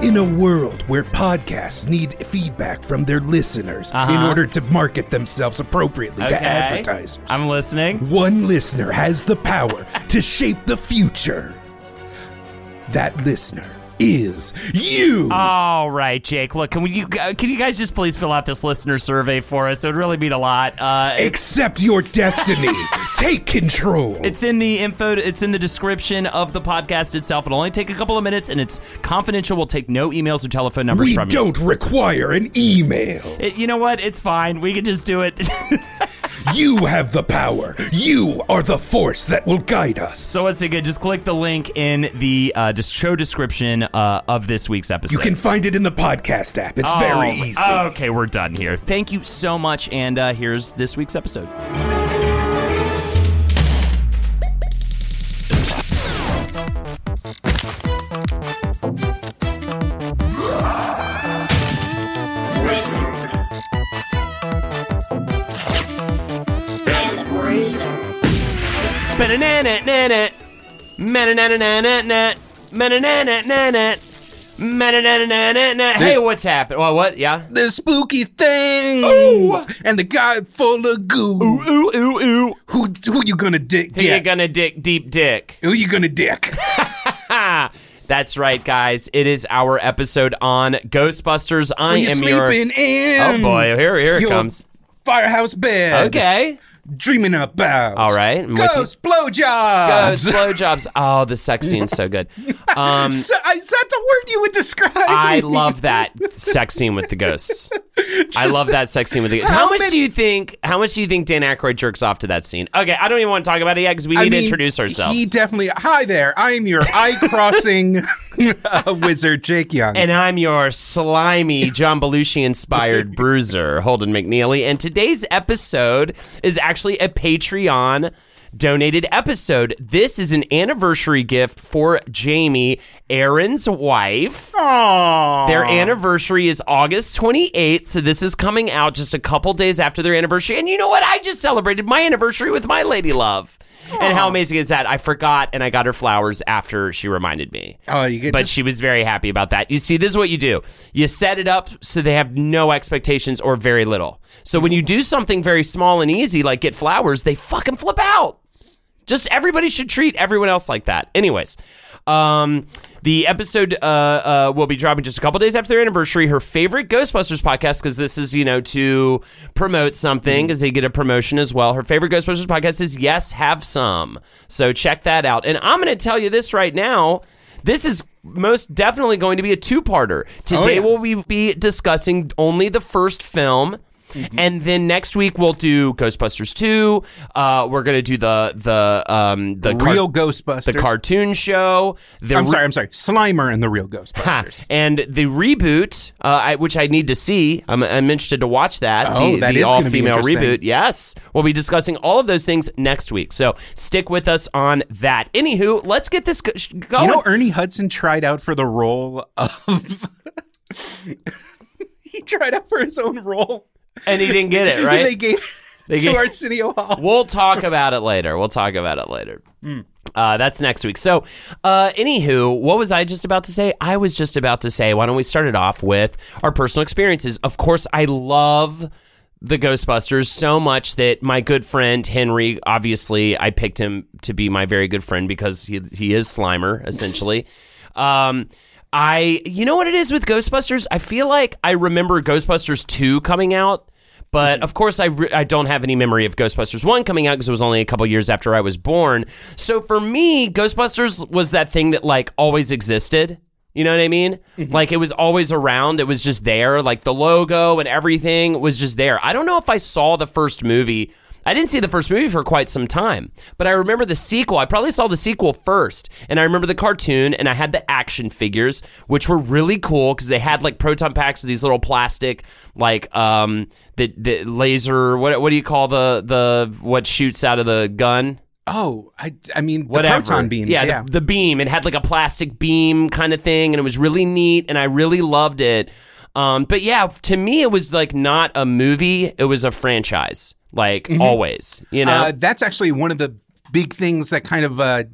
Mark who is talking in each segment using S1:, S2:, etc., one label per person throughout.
S1: In a world where podcasts need feedback from their listeners in
S2: Uh-huh.
S1: order to market themselves appropriately to advertisers,
S2: I'm listening.
S1: one listener has the power to shape the future. That listener is you.
S2: All right, Jake. Look, can we? You, uh, can you guys just please fill out this listener survey for us? It would really mean a lot. Uh,
S1: Accept your destiny. Take control.
S2: it's in the info. It's in the description of the podcast itself. It'll only take a couple of minutes, and it's confidential. We'll take no emails or telephone numbers
S1: we
S2: from you.
S1: We don't require an email.
S2: It, you know what? It's fine. We can just do it.
S1: You have the power. You are the force that will guide us.
S2: so once again, just click the link in the uh, show description uh, of this week's episode.
S1: you can find it in the podcast app. It's very
S2: Oh,
S1: easy.
S2: Okay, we're done here. Thank you so much, and uh, here's this week's episode. Hey, what's happening? Well, what? Yeah.
S1: There's spooky things, and the guy full of goo.
S2: Ooh, ooh, ooh. ooh.
S1: Who who you gonna dick?
S2: Who you gonna dick deep dick?
S1: Who you gonna dick?
S2: That's right, guys. It is our episode on Ghostbusters. I
S1: when you're
S2: am your.
S1: in.
S2: Oh boy, here here it comes.
S1: Firehouse bed.
S2: Okay.
S1: Dreaming about.
S2: All right, I'm.
S1: Ghost blowjobs.
S2: Ghost blowjobs. Oh, the sex scene's so good. Um,
S1: So- is that the word you would describe?
S2: I love that sex scene with the ghosts. I love that sex scene with the. How,
S1: How
S2: much
S1: many-
S2: do you think? How much do you think Dan Aykroyd jerks off to that scene? Okay, I don't even want to talk about it yet because we need
S1: I
S2: to introduce ourselves.
S1: He definitely. Hi there. I am your eye crossing uh, wizard, Jake Young.
S2: And I'm your slimy John Belushi inspired bruiser, Holden McNeely. And today's episode is actually a Patreon donated episode. This is an anniversary gift for Jamie, Aaron's wife. Aww. Their anniversary is August 28th, so this is coming out just a couple days after their anniversary. And you know what? I just celebrated my anniversary with my lady love. And how amazing is that? I forgot and I got her flowers after she reminded me
S1: oh, you get
S2: but
S1: just-
S2: she was very happy about that. You see, this is what you do. You set it up so they have no expectations or very little. So when you do something very small and easy, like get flowers, they fucking flip out. Just everybody should treat everyone else like that. Anyways, um, the episode uh, uh, will be dropping just a couple days after their anniversary. Her favorite Ghostbusters podcast, because this is, you know, to promote something, because they get a promotion as well. Her favorite Ghostbusters podcast is Yes, Have Some. So check that out. And I'm going to tell you this right now. This is most definitely going to be a two-parter. Today
S1: yeah.
S2: we'll be discussing only the first film. And then next week we'll do Ghostbusters 2. Uh, we're gonna do the the um the car-
S1: real Ghostbusters.
S2: the cartoon show. The
S1: I'm
S2: re-
S1: sorry. I'm sorry. Slimer and the real
S2: Ha.
S1: Ghostbusters.
S2: and the reboot, uh, I, which I need to see. I'm, I'm interested to watch that.
S1: Oh,
S2: the,
S1: that
S2: the
S1: is
S2: all female reboot. Yes, we'll be discussing all of those things next week. So stick with us on that. Anywho, let's get this going.
S1: You know, Ernie Hudson tried out for the role of. he tried out for his own role.
S2: And he didn't get it
S1: And
S2: right.
S1: they gave
S2: They
S1: to
S2: gave-
S1: Arsenio Hall.
S2: We'll talk about it later. We'll talk about it later. Uh, that's next week. So, uh, anywho, what was I just about to say? I was just about to say, why don't we start it off with our personal experiences? Of course, I love the Ghostbusters so much that my good friend Henry, obviously, I picked him to be my very good friend because he he is Slimer essentially. um, I, you know what it is with Ghostbusters? I feel like I remember Ghostbusters two coming out. But mm-hmm. of course, I, re- I don't have any memory of Ghostbusters 1 coming out because it was only a couple years after I was born. So for me, Ghostbusters was that thing that like always existed. You know what I mean? Mm-hmm. Like it was always around. It was just there. Like the logo and everything was just there. I don't know if I saw the first movie. I didn't see the first movie for quite some time, but I remember the sequel. I probably saw the sequel first, and I remember the cartoon, and I had the action figures, which were really cool because they had like proton packs of these little plastic, like um, the the laser. What what do you call the the what shoots out of the gun?
S1: Oh, I, I mean, the
S2: whatever.
S1: proton beams.
S2: Yeah,
S1: Yeah.
S2: The, the beam. It had like a plastic beam kind of thing, and it was really neat, and I really loved it. Um, but yeah, to me, it was like not a movie; it was a franchise. Like always, you know.
S1: Mm-hmm. Uh, that's actually one of the big things that kind of uh,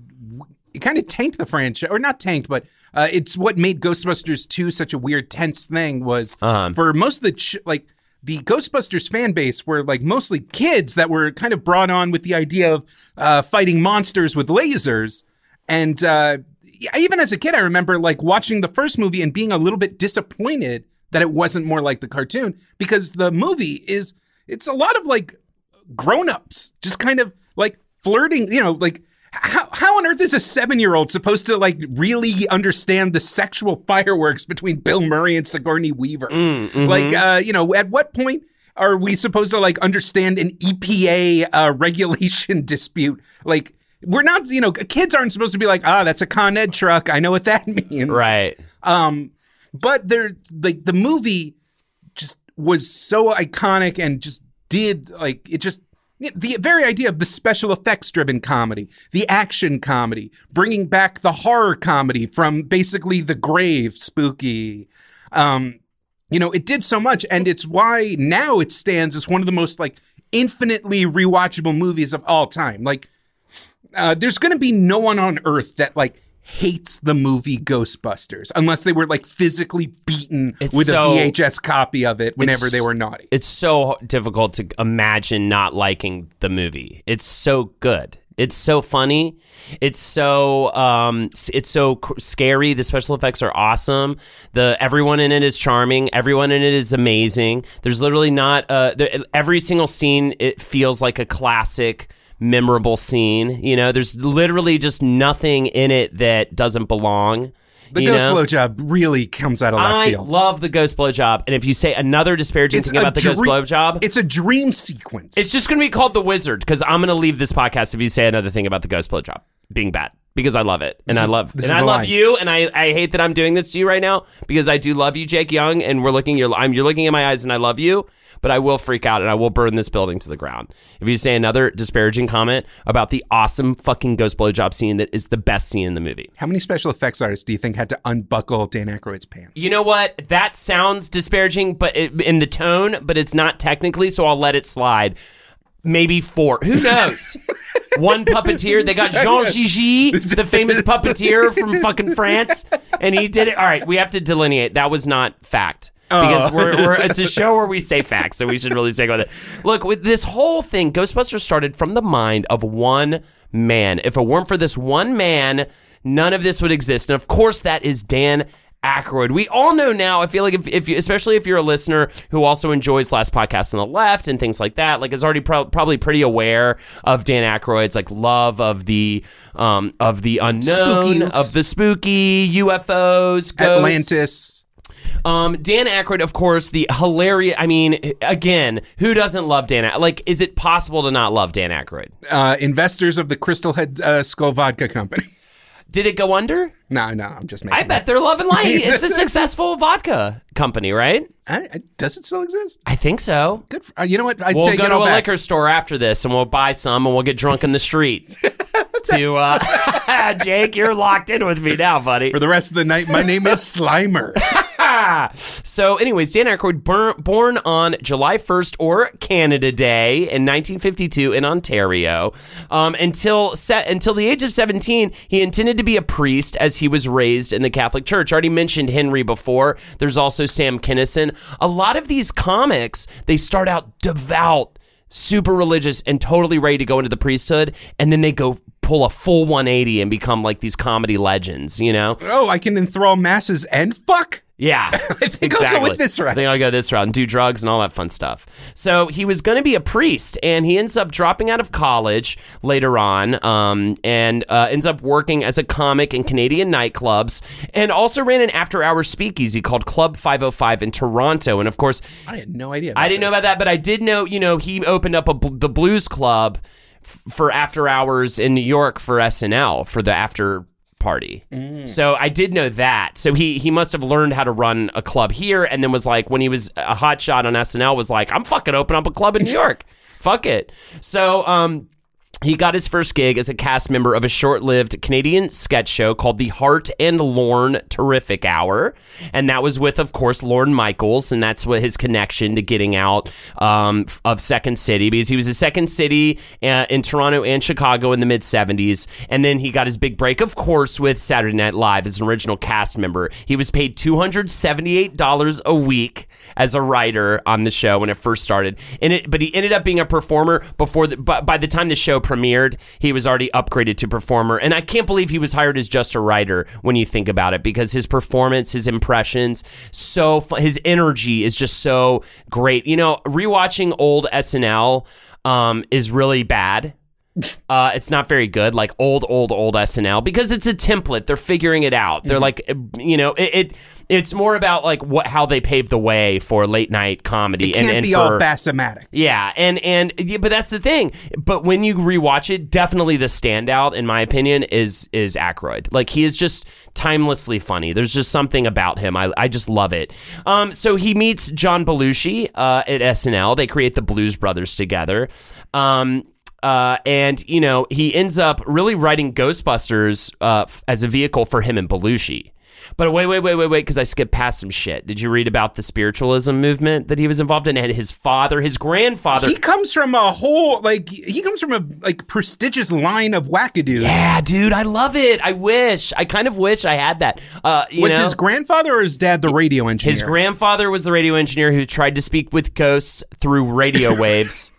S1: it kind of tanked the franchise, or not tanked, but uh, it's what made Ghostbusters two such a weird, tense thing. Was
S2: Uh-huh.
S1: for most of the ch- like the Ghostbusters fan base were like mostly kids that were kind of brought on with the idea of uh, fighting monsters with lasers, and uh, even as a kid, I remember like watching the first movie and being a little bit disappointed that it wasn't more like the cartoon because the movie is it's a lot of like grown-ups just kind of like flirting you know like how, how on earth is a seven-year-old supposed to like really understand the sexual fireworks between bill murray and sigourney weaver? Like uh you know at what point are we supposed to like understand an epa uh, regulation dispute? Like we're not you know kids aren't supposed to be like ah that's a con ed truck. I know what that means.
S2: Right.
S1: um, but there, like the movie, just was so iconic and just did like it just the very idea of the special effects driven comedy, the action comedy, bringing back the horror comedy from basically the grave, spooky. Um, you know, it did so much, and it's why now it stands as one of the most like infinitely rewatchable movies of all time. Like, uh, there's going to be no one on earth that like hates the movie Ghostbusters unless they were like physically beaten
S2: It's
S1: with
S2: so-
S1: a VHS copy of it whenever they were naughty.
S2: It's so difficult to imagine not liking the movie. It's so good. It's so funny. It's so um, it's so scary. The special effects are awesome. The everyone in it is charming. Everyone in it is amazing. There's literally not uh, there, every single scene. It feels like a classic, memorable scene. You know, there's literally just nothing in it that doesn't belong.
S1: The
S2: you
S1: ghost
S2: know?
S1: blowjob really comes out of left
S2: I
S1: field.
S2: I love the ghost blowjob, and if you say another disparaging thing about the ghost
S1: dream-
S2: blowjob,
S1: It's a dream sequence.
S2: it's just going to be called The Wizard because I'm going to leave this podcast if you say another thing about the ghost blowjob being bad because I love it and I love
S1: this
S2: and I love
S1: line.
S2: you and I, I hate that I'm doing this to you right now because I do love you, Jake Young, and we're looking your I'm you're looking in my eyes and I love you, but I will freak out and I will burn this building to the ground if you say another disparaging comment about the awesome fucking ghost blowjob scene that is the best scene in the movie.
S1: How many special effects artists do you think had to unbuckle Dan Aykroyd's pants?
S2: You know what? That sounds disparaging, but it, in the tone, but it's not technically. So I'll let it slide. Maybe four. Who knows? One puppeteer. They got Jean Gigi, the famous puppeteer from fucking France, and he did it. All right, we have to delineate. That was not fact. Because we're, we're it's a show where we say facts, so we should really stick with it. Look, with this whole thing, Ghostbusters started from the mind of one man. If it weren't for this one man, none of this would exist. And of course, that is Dan Aykroyd. We all know now. I feel like if, if you, especially if you're a listener who also enjoys Last Podcast on the Left and things like that, like is already pro- probably pretty aware of Dan Aykroyd's like love of the um of the unknown,
S1: Spooky.
S2: of the spooky UFOs, ghosts.
S1: Atlantis.
S2: Um, Dan Aykroyd, of course, the hilarious. I mean, again, who doesn't love Dan? Aykroyd? Like, is it possible to not love Dan Aykroyd?
S1: Uh, investors of the Crystal Head uh, Skull Vodka Company.
S2: Did it go under?
S1: no, no, I'm just making.
S2: I bet they're loving life. It's a successful vodka company, right?
S1: I, I, does it still exist?
S2: I think so.
S1: Good. For, uh, you know what? I
S2: We'll
S1: take
S2: go to a
S1: back.
S2: liquor store after this, and we'll buy some, and we'll get drunk in the street. to uh, Jake, you're locked in with me now, buddy.
S1: For the rest of the night, my name is Slimer.
S2: so, anyways, Dan Aykroyd, born on July 1st or Canada Day in 1952 in Ontario. Um, until se- until the age of 17, he intended to be a priest as he was raised in the Catholic Church. I already mentioned Henry before. There's also Sam Kinison. A lot of these comics, they start out devout, super religious, and totally ready to go into the priesthood, and then they go pull a full 180 and become like these comedy legends, you know?
S1: Oh, I can enthrall masses and fuck.
S2: Yeah, I
S1: think I'll go with this route.
S2: I think I'll go this route and do drugs and all that fun stuff. So he was going to be a priest, and he ends up dropping out of college later on, um, and uh, ends up working as a comic in Canadian nightclubs, and also ran an after-hours speakeasy called Club 505 in Toronto. And of course,
S1: I had no idea.
S2: I didn't know about that, but I did know. You know, he opened up a, bl- the Blues Club f- for after hours in New York for SNL for the after party. So I did know that. So he he must have learned how to run a club here, and then was like when he was a hot shot on SNL was like I'm fucking open up a club in New York. Fuck it. So um. He got his first gig as a cast member of a short lived Canadian sketch show called The Hart and Lorne Terrific Hour. And that was with, of course, Lorne Michaels. And that's what his connection to getting out um, of Second City because he was a Second City uh, in Toronto and Chicago in the mid 70s. And then he got his big break, of course, with Saturday Night Live as an original cast member. He was paid $278 a week as a writer on the show when it first started. And it, but he ended up being a performer before the, but by the time the show premiered, he was already upgraded to performer. And I can't believe he was hired as just a writer when you think about it because his performance, his impressions, so fu- his energy is just so great. You know, rewatching old SNL um, is really bad. Uh, it's not very good, like old, old, old SNL, because it's a template. They're figuring it out. They're like, uh, you know, it, it. It's more about like what how they paved the way for late night comedy.
S1: It can't
S2: and, and
S1: be
S2: for,
S1: all bassomatic.
S2: yeah, and and yeah, but that's the thing. But when you rewatch it, definitely the standout, in my opinion, is is Aykroyd. Like he is just timelessly funny. There's just something about him. I I just love it. Um, so he meets John Belushi uh, at SNL. They create the Blues Brothers together. Um. Uh, and you know he ends up really writing Ghostbusters uh, f- as a vehicle for him and Belushi. But wait, wait, wait, wait, wait, because I skipped past some shit. Did you read about the spiritualism movement that he was involved in? And his father, his grandfather.
S1: He comes from a whole like he comes from a like prestigious line of wackadoos.
S2: yeah, dude, I love it. I wish. I kind of wish I had that. Uh, you
S1: Was
S2: know?
S1: his grandfather or his dad the radio engineer?
S2: His grandfather was the radio engineer who tried to speak with ghosts through radio waves.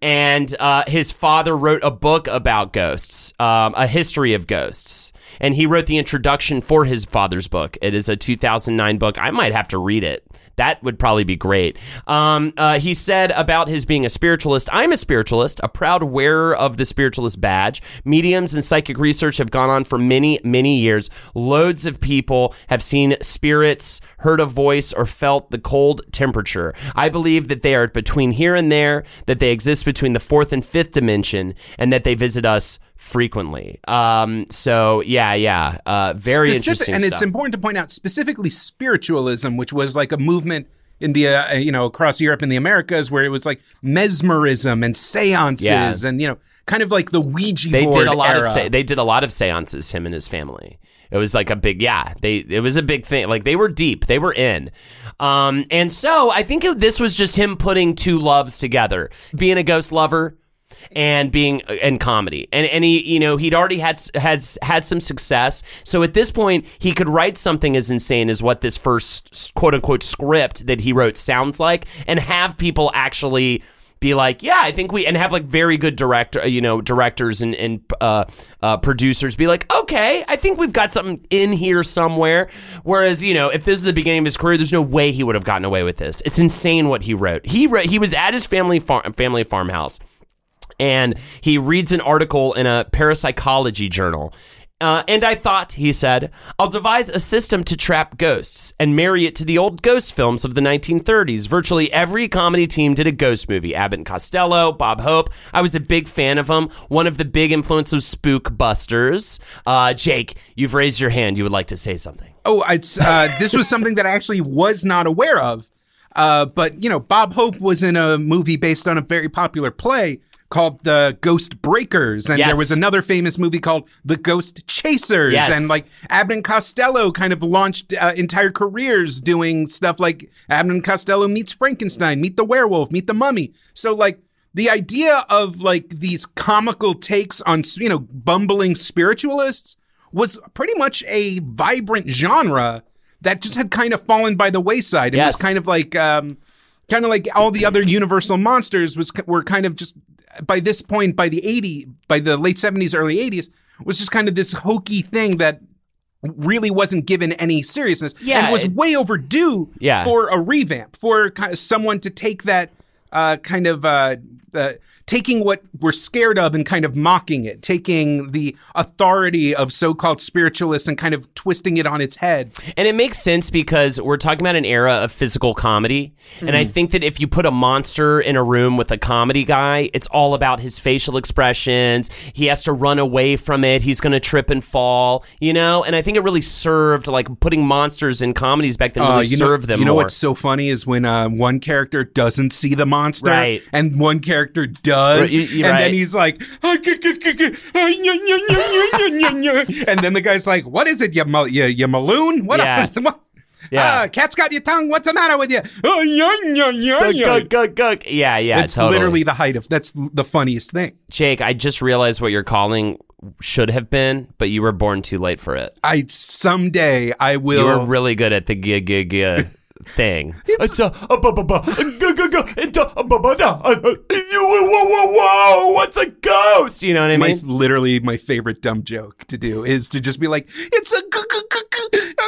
S2: and uh, his father wrote a book about ghosts, um, a history of ghosts. And he wrote the introduction for his father's book. It is a 2009 book. I might have to read it. That would probably be great. Um, uh, he said about his being a spiritualist I'm a spiritualist, a proud wearer of the spiritualist badge. Mediums and psychic research have gone on for many, many years. Loads of people have seen spirits, heard a voice, or felt the cold temperature. I believe that they are between here and there, that they exist between the fourth and fifth dimension, and that they visit us frequently. Um, so yeah, yeah, uh, very
S1: Specific-
S2: interesting.
S1: and
S2: stuff.
S1: it's important to point out specifically spiritualism, which was like a movement in the uh, you know across Europe and the Americas where it was like mesmerism and seances
S2: Yeah.
S1: and you know kind of like the Ouija
S2: they
S1: board
S2: did a lot
S1: era.
S2: of se- they did a lot of seances him and his family it was like a big yeah they it was a big thing like they were deep they were in um and so i think it, this was just him putting two loves together being a ghost lover and being and comedy and and he you know he'd already had has had some success so at this point he could write something as insane as what this first quote unquote script that he wrote sounds like and have people actually be like, yeah, I think we, and have like very good director, you know, directors and, and uh, uh, producers be like, okay, I think we've got something in here somewhere. Whereas, you know, if this is the beginning of his career, there's no way he would have gotten away with this. It's insane what he wrote. He wrote, he was at his family farm, family farmhouse and he reads an article in a parapsychology journal. Uh, and I thought, he said, I'll devise a system to trap ghosts and marry it to the old ghost films of the 1930s. Virtually every comedy team did a ghost movie. Abbott and Costello, Bob Hope. I was a big fan of them. One of the big influences was Spookbusters. Uh, Jake, you've raised your hand. You would like to say something.
S1: Oh, it's uh, this was something that I actually was not aware of. Uh, but you know, Bob Hope was in a movie based on a very popular play called the Ghost Breakers, and
S2: Yes.
S1: there was another famous movie called The Ghost Chasers,
S2: Yes.
S1: and like and Costello kind of launched uh, entire careers doing stuff like and Costello meets Frankenstein, meet the werewolf, meet the mummy. So like the idea of like these comical takes on you know bumbling spiritualists was pretty much a vibrant genre that just had kind of fallen by the wayside. It
S2: Yes.
S1: was kind of like um, kind of like all the other Universal monsters was were kind of just by this point by the 80 by the late 70s early 80s was just kind of this hokey thing that really wasn't given any seriousness
S2: Yeah,
S1: and was
S2: it-
S1: way overdue
S2: Yeah.
S1: for a revamp for kind of someone to take that uh, kind of uh, uh, taking what we're scared of and kind of mocking it, taking the authority of so-called spiritualists and kind of twisting it on its head.
S2: And it makes sense because we're talking about an era of physical comedy. And I think that if you put a monster in a room with a comedy guy, it's all about his facial expressions. He has to run away from it. He's going to trip and fall, you know? And I think it really served, like putting monsters in comedies back then really
S1: Uh, you know,
S2: them
S1: you know
S2: more.
S1: what's so funny is when uh, one character doesn't see the monster,
S2: Right.
S1: and one character does,
S2: Right, you- you're
S1: and then he's like, and then the guy's like, "What is it, you mal- you, you maloon? What?
S2: Yeah.
S1: Ah, cat's got your tongue. What's the matter with you? Oh, nya, nya, nya,
S2: So,
S1: nya."
S2: gug, gug. Yeah, yeah,
S1: It's
S2: totally.
S1: literally the height of that's the funniest thing.
S2: Jake, I just realized what your calling should have been, but you were born too late for it.
S1: I someday I will.
S2: You were really good at the g g g thing. It's a, a bu- bu- bu- g- g- g- it's a- a bu- bu- da- uh, uh, you- whoa, whoa, whoa, what's a ghost? You know what I
S1: my
S2: mean?
S1: literally my favorite dumb joke to do is to just be like, it's a a g- g- g- a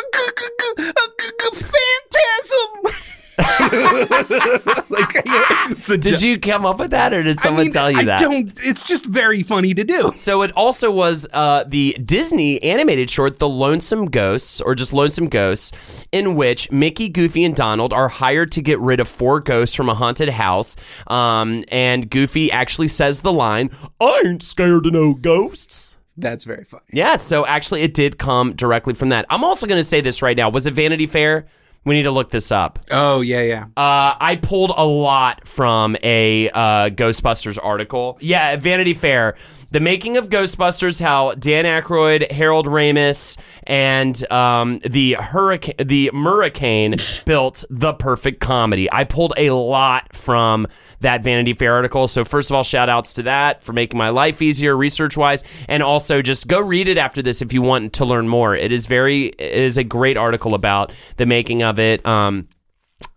S1: g- g- phantasm. like, a
S2: Did you come up with that, or did
S1: I
S2: someone
S1: mean,
S2: tell you
S1: I
S2: that?
S1: don't. It's just very funny to do.
S2: So it also was uh, the Disney animated short, The Lonesome Ghosts, or just Lonesome Ghosts, in which Mickey, Goofy, and Donald are hired to get rid of four ghosts from a haunted house. Um, and Goofy actually says the line, I ain't scared of no ghosts.
S1: That's very funny.
S2: Yeah, so actually it did come directly from that. I'm also going to say this right now. Was it Vanity Fair? We need to look this up.
S1: Oh yeah, yeah.
S2: Uh, I pulled a lot from a uh, Ghostbusters article. Yeah, Vanity Fair. The making of Ghostbusters, how Dan Aykroyd, Harold Ramis, and um, the hurricane, the Hurricane built the perfect comedy. I pulled a lot from that Vanity Fair article. So first of all, shout outs to that for making my life easier research wise, and also just go read it after this if you want to learn more. It is very, it is a great article about the making of it. Um,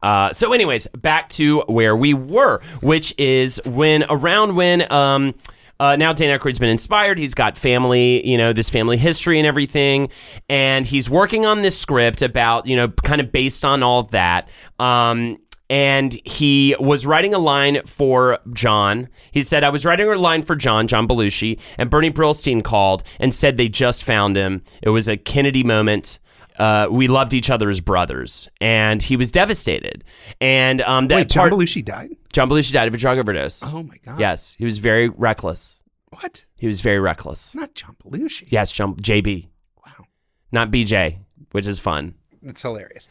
S2: uh, so, anyways, back to where we were, which is when around when um, uh, now Dan Aykroyd's been inspired. He's got family, you know, this family history and everything, and he's working on this script about, you know, kind of based on all of that. Um, and he was writing a line for John. He said, I was writing a line for John, John Belushi, and Bernie Brillstein called and said they just found him. It was a Kennedy moment. Uh, we loved each other as brothers, and he was devastated. And um, that
S1: Wait, John
S2: part-
S1: Belushi died.
S2: John Belushi died of a drug overdose.
S1: Oh my god.
S2: Yes, he was very reckless.
S1: What?
S2: He was very reckless.
S1: Not John Belushi.
S2: Yes, John JB,
S1: Wow,
S2: not BJ, which is fun.
S1: that's hilarious.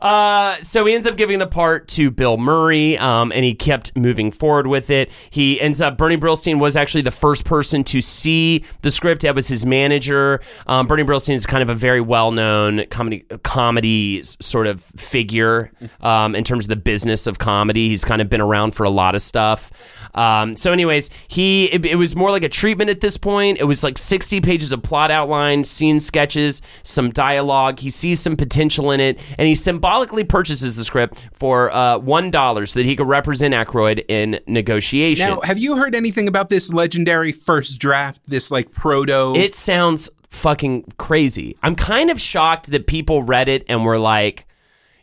S2: Uh, so he ends up giving the part to Bill Murray, um, and he kept moving forward with it. He ends up Bernie Brillstein was actually the first person to see the script. That was his manager. Um, Bernie Brillstein is kind of a very well known comedy comedy sort of figure um, in terms of the business of comedy. He's kind of been around for a lot of stuff. Um, so, anyways, he it, it was more like a treatment at this point. It was like sixty pages of plot outline, scene sketches, some dialogue. He sees some potential in it, and he symbolically purchases the script for uh, one dollar so that he could represent Aykroyd in negotiations.
S1: Now, have you heard anything about this legendary first draft? This like proto.
S2: It sounds fucking crazy. I'm kind of shocked that people read it and were like,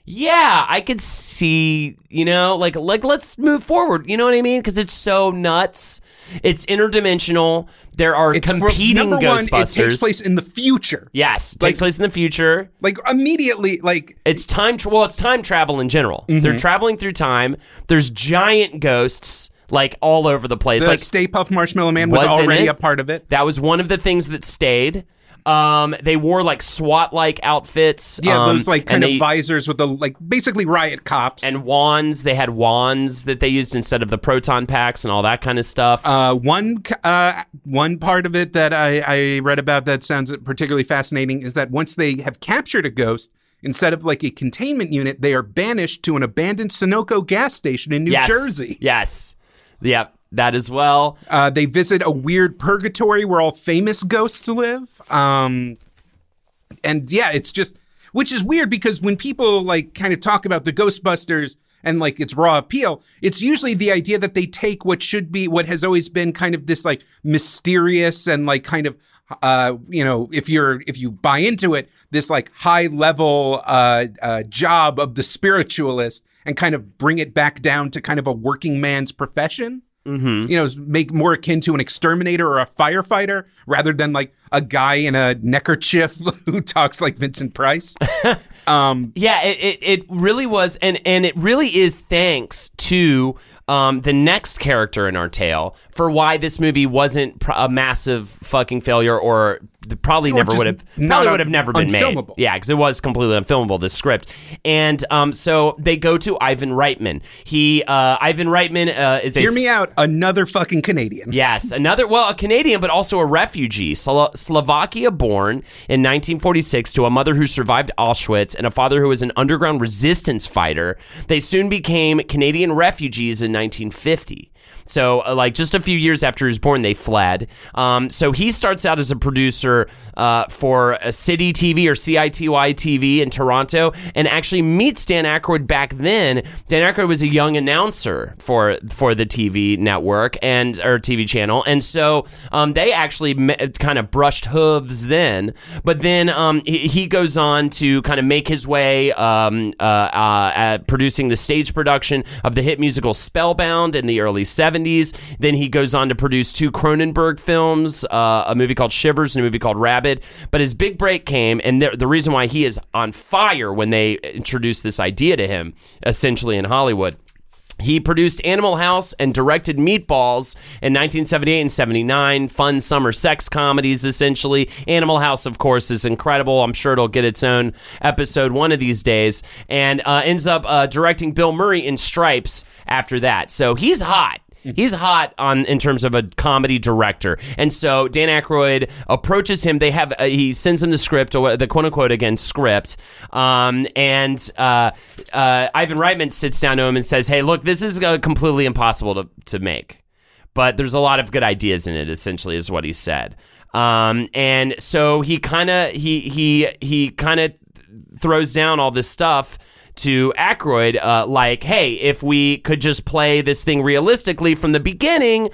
S2: "Yeah, I could see, you know, like like let's move forward." You know what I mean? Because it's so nuts. It's interdimensional. There are
S1: It's for-
S2: competing
S1: number one,
S2: Ghostbusters.
S1: it takes place in the future.
S2: Yes, it
S1: Like-
S2: takes place in the future.
S1: Like immediately, like
S2: It's time. Tra- well, it's time travel in general.
S1: Mm-hmm.
S2: They're traveling through time. There's giant ghosts like all over the place.
S1: the
S2: like
S1: Stay Puft Marshmallow Man was
S2: Was
S1: already
S2: it.
S1: a part of it.
S2: That was one of the things that stayed. Um, they wore like SWAT-like outfits.
S1: Yeah,
S2: um,
S1: those like kind of
S2: they-
S1: visors with the like basically riot cops.
S2: and wands. They had wands that they used instead of the proton packs and all that kind of stuff.
S1: uh, one uh, one part of it that I, I read about that sounds particularly fascinating is that once they have captured a ghost, instead of like a containment unit, they are banished to an abandoned Sunoco gas station in New
S2: yes.
S1: Jersey.
S2: Yes. Yep. That as well.
S1: Uh, they visit a weird purgatory where all famous ghosts live. Um, and yeah, it's just, which is weird because when people like kind of talk about the Ghostbusters and like its raw appeal, it's usually the idea that they take what should be, what has always been kind of this like mysterious and like kind of, uh, you know, if you're, if you buy into it, this like high level, uh, uh, job of the spiritualist and kind of bring it back down to kind of a working man's profession you know, make more akin to an exterminator or a firefighter rather than like a guy in a neckerchief who talks like Vincent Price. Um,
S2: Yeah, it, it, it really was, and and it really is thanks to um, the next character in our tale for why this movie wasn't pr- a massive fucking failure, or probably
S1: Or
S2: never would have probably
S1: un-
S2: would have never been made. Yeah, because it was completely unfilmable. This script, and um, so they go to Ivan Reitman. He uh, Ivan Reitman uh, is a
S1: hear me out, another fucking Canadian.
S2: Yes, another well, a Canadian, but also a refugee, Slo- Slovakia born in 1946 to a mother who survived Auschwitz and a father who was an underground resistance fighter. They soon became Canadian refugees in 1950. So, uh, like just a few years after he was born, they fled. Um, so he starts out as a producer uh, for a City TV or CITY TV in Toronto, and actually meets Dan Aykroyd back then. Dan Aykroyd was a young announcer for for the TV network and or TV channel, and so um, they actually me- kind of brushed hooves then. But then um, he, he goes on to kind of make his way um, uh, uh, at producing the stage production of the hit musical Spellbound in the early 70s. Then he goes on to produce two Cronenberg films, uh, a movie called Shivers and a movie called Rabid. But his big break came, and the, the reason why he is on fire when they introduced this idea to him, essentially in Hollywood. He produced Animal House and directed Meatballs in 1978 and 79. Fun summer sex comedies, essentially. Animal House, of course, is incredible. I'm sure it'll get its own episode one of these days. And uh, ends up uh, directing Bill Murray in Stripes after that. So he's hot. He's hot on in terms of a comedy director, and so Dan Aykroyd approaches him. They have uh, he sends him the script, or the quote unquote again script, um, and uh, uh, Ivan Reitman sits down to him and says, "Hey, look, this is uh, completely impossible to to make, but there's a lot of good ideas in it." Essentially, is what he said. Um, and so he kind of he he he kind of throws down all this stuff to Aykroyd, uh, like, hey, if we could just play this thing realistically from the beginning,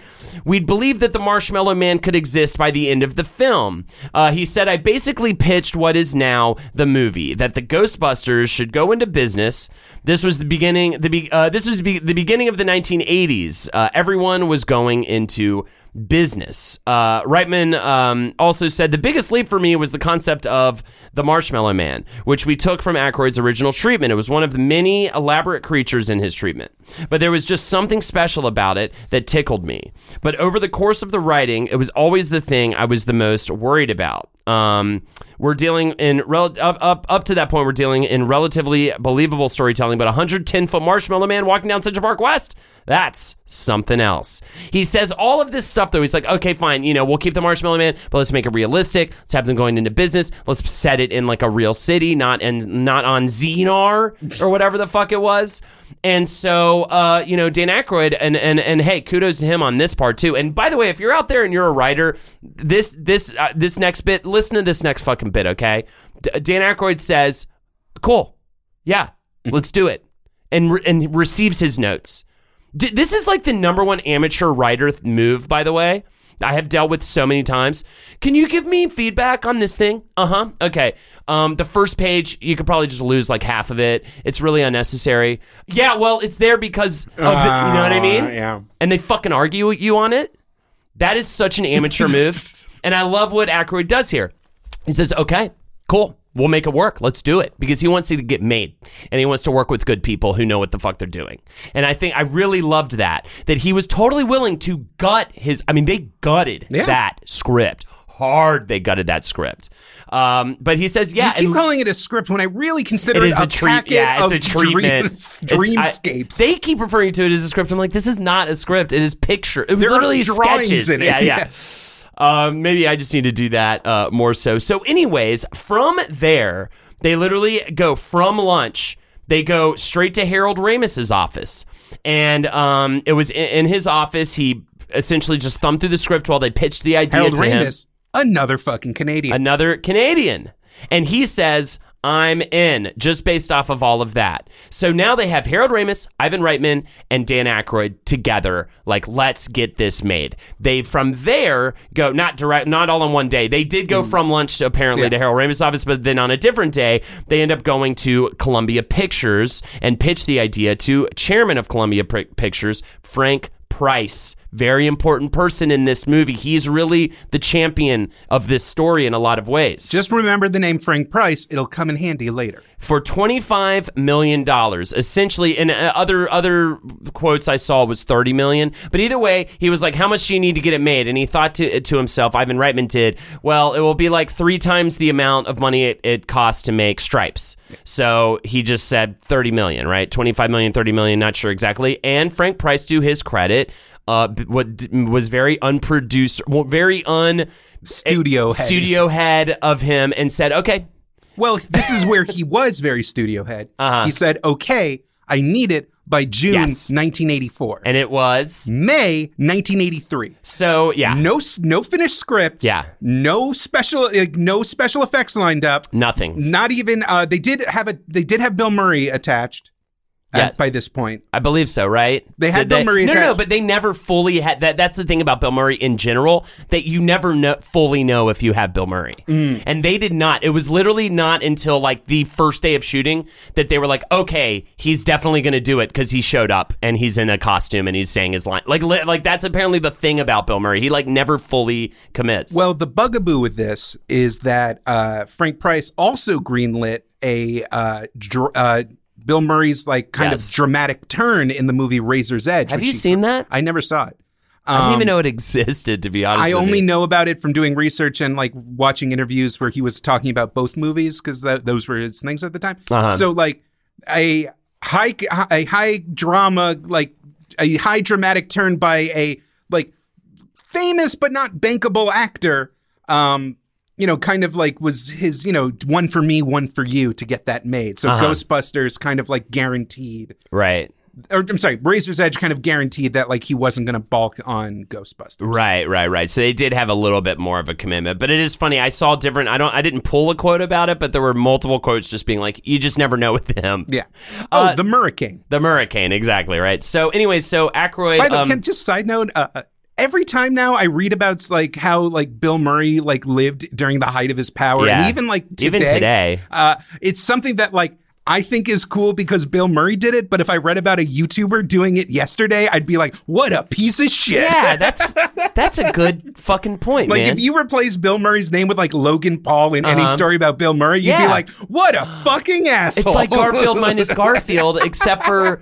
S2: we'd believe that the Marshmallow Man could exist by the end of the film. Uh, he said, I basically pitched what is now the movie that the Ghostbusters should go into business. This was the beginning. The be- uh, this was be- the beginning of the 1980s. Uh, everyone was going into business. Uh, Reitman um, also said the biggest leap for me was the concept of the Marshmallow Man, which we took from Aykroyd's original treatment. It was one of the many elaborate creatures in his treatment, but there was just something special about it that tickled me. But over the course of the writing, it was always the thing I was the most worried about. Um, we're dealing in rel- up, up up to that point. We're dealing in relatively believable storytelling, but a 110 foot marshmallow man walking down Central Park West. That's something else. He says all of this stuff though. He's like, okay, fine. You know, we'll keep the marshmallow man, but let's make it realistic. Let's have them going into business. Let's set it in like a real city, not and not on Xenar or whatever the fuck it was. And so, uh, you know, Dan Aykroyd, and and and hey, kudos to him on this part too. And by the way, if you're out there and you're a writer, this this uh, this next bit, listen to this next fucking bit, okay? D- Dan Aykroyd says, "Cool, yeah, let's do it," and re- and receives his notes. D- this is like the number one amateur writer th- move, by the way. I have dealt with so many times. Can you give me feedback on this thing? Uh huh. Okay. Um, the first page, you could probably just lose like half of it. It's really unnecessary. Yeah, well, it's there because of the, you know what I mean?
S1: Uh, yeah.
S2: And they fucking argue with you on it. That is such an amateur move. And I love what Aykroyd does here. He says, okay, cool. We'll make it work. Let's do it because he wants it to get made and he wants to work with good people who know what the fuck they're doing. And I think I really loved that, that he was totally willing to gut his, I mean, they gutted
S1: Yeah.
S2: that script hard they gutted that script. Um, but he says, yeah,
S1: you keep
S2: and-
S1: calling it a script when I really consider
S2: it
S1: it, a,
S2: a treat.
S1: packet
S2: Yeah,
S1: of
S2: a treatment.
S1: dreams,
S2: It's- I-
S1: dreamscapes.
S2: they keep referring to it as a script. I'm like, this is not a script. It is picture. It was
S1: There
S2: literally sketches.
S1: in it.
S2: Yeah, yeah. Um, maybe I just need to do that uh, more so. So, anyways, from there, they literally go from lunch. They go straight to Harold Ramis's office, and um, it was in, in his office. He essentially just thumbed through the script while they pitched the idea
S1: Harold
S2: to him
S1: Ramis, another fucking Canadian.
S2: another Canadian. And he says, I'm in, just based off of all of that. So now they have Harold Ramis, Ivan Reitman, and Dan Aykroyd together. Like, let's get this made. They from there go not direct, not all in one day. They did go mm. from lunch to, apparently
S1: Yeah.
S2: to Harold Ramis' office, but then on a different day, they end up going to Columbia Pictures and pitch the idea to chairman of Columbia Pri- Pictures, Frank Price. Very important person in this movie. He's really the champion of this story in a lot of ways.
S1: Just remember the name Frank Price. It'll come in handy later.
S2: For $25 million, essentially, and uh, other other quotes I saw was 30 million. But either way, he was like, How much do you need to get it made? And he thought to, to himself, Ivan Reitman did, Well, it will be like three times the amount of money it, it costs to make Stripes. So he just said 30 million, right? 25 million, 30 million, not sure exactly. And Frank Price, to his credit, uh, what d- was very unproduced, well, very un
S1: Studio head.
S2: studio head of him, and said, "Okay,
S1: Well, this is where he was very studio head.
S2: Uh-huh.
S1: He said, "Okay, I need it by June
S2: Yes.
S1: 1984."
S2: and it was
S1: May 1983.
S2: so yeah,
S1: No, no finished script.
S2: Yeah.
S1: No special, like, no special effects lined up.
S2: nothing.
S1: Not even. Uh, they did have a. They did have Bill Murray attached. At- by this point,
S2: I believe so, right?
S1: They had
S2: Did
S1: Bill Murray
S2: No, no, no, but they never fully had that. That's the thing about Bill Murray in general that you never know, fully know if you have Bill Murray,
S1: Mm.
S2: and they did not. It was literally not until like the first day of shooting that they were like, okay, he's definitely going to do it because he showed up and he's in a costume and he's saying his line. Like, li- like that's apparently the thing about Bill Murray. He like never fully commits.
S1: Well, the bugaboo with this is that uh, Frank Price also greenlit a uh, dr- uh, Bill Murray's like kind
S2: Yes.
S1: of dramatic turn in the movie Razor's Edge.
S2: have you
S1: he-
S2: seen that?
S1: I never saw it.
S2: I didn't even know it existed. To be honest,
S1: I only know about it from doing research and like watching interviews where he was talking about both movies because those were his things at the time.
S2: Uh-huh.
S1: So like a high a high drama like a high dramatic turn by a like famous but not bankable actor. Um, you know, kind of like was his, you know, one for me, one for you to get that made. So
S2: Uh-huh.
S1: Ghostbusters kind of like guaranteed,
S2: right.
S1: or I'm sorry, Razor's Edge kind of guaranteed that like he wasn't going to balk on Ghostbusters.
S2: Right, right, right. So they did have a little bit more of a commitment, but it is funny. I saw different. I don't. I didn't pull a quote about it, but there were multiple quotes just being like, "You just never know with him."
S1: Yeah.
S2: Uh,
S1: Oh, the Hurricane.
S2: The Hurricane, exactly right. So, anyways, so Aykroyd.
S1: By the way,
S2: um,
S1: can, just side note, uh, uh, every time now I read about like how like Bill Murray like lived during the height of his power,
S2: Yeah.
S1: and even like today,
S2: Even today.
S1: uh, it's something that like. I think is cool because Bill Murray did it, but if I read about a YouTuber doing it yesterday, I'd be like, "What a piece of shit!"
S2: yeah, that's that's a good fucking point,
S1: like
S2: man.
S1: if you replace Bill Murray's name with like Logan Paul in any
S2: Uh-huh.
S1: story about Bill Murray, you'd be like, "What a fucking asshole!"
S2: it's like Garfield minus Garfield, except for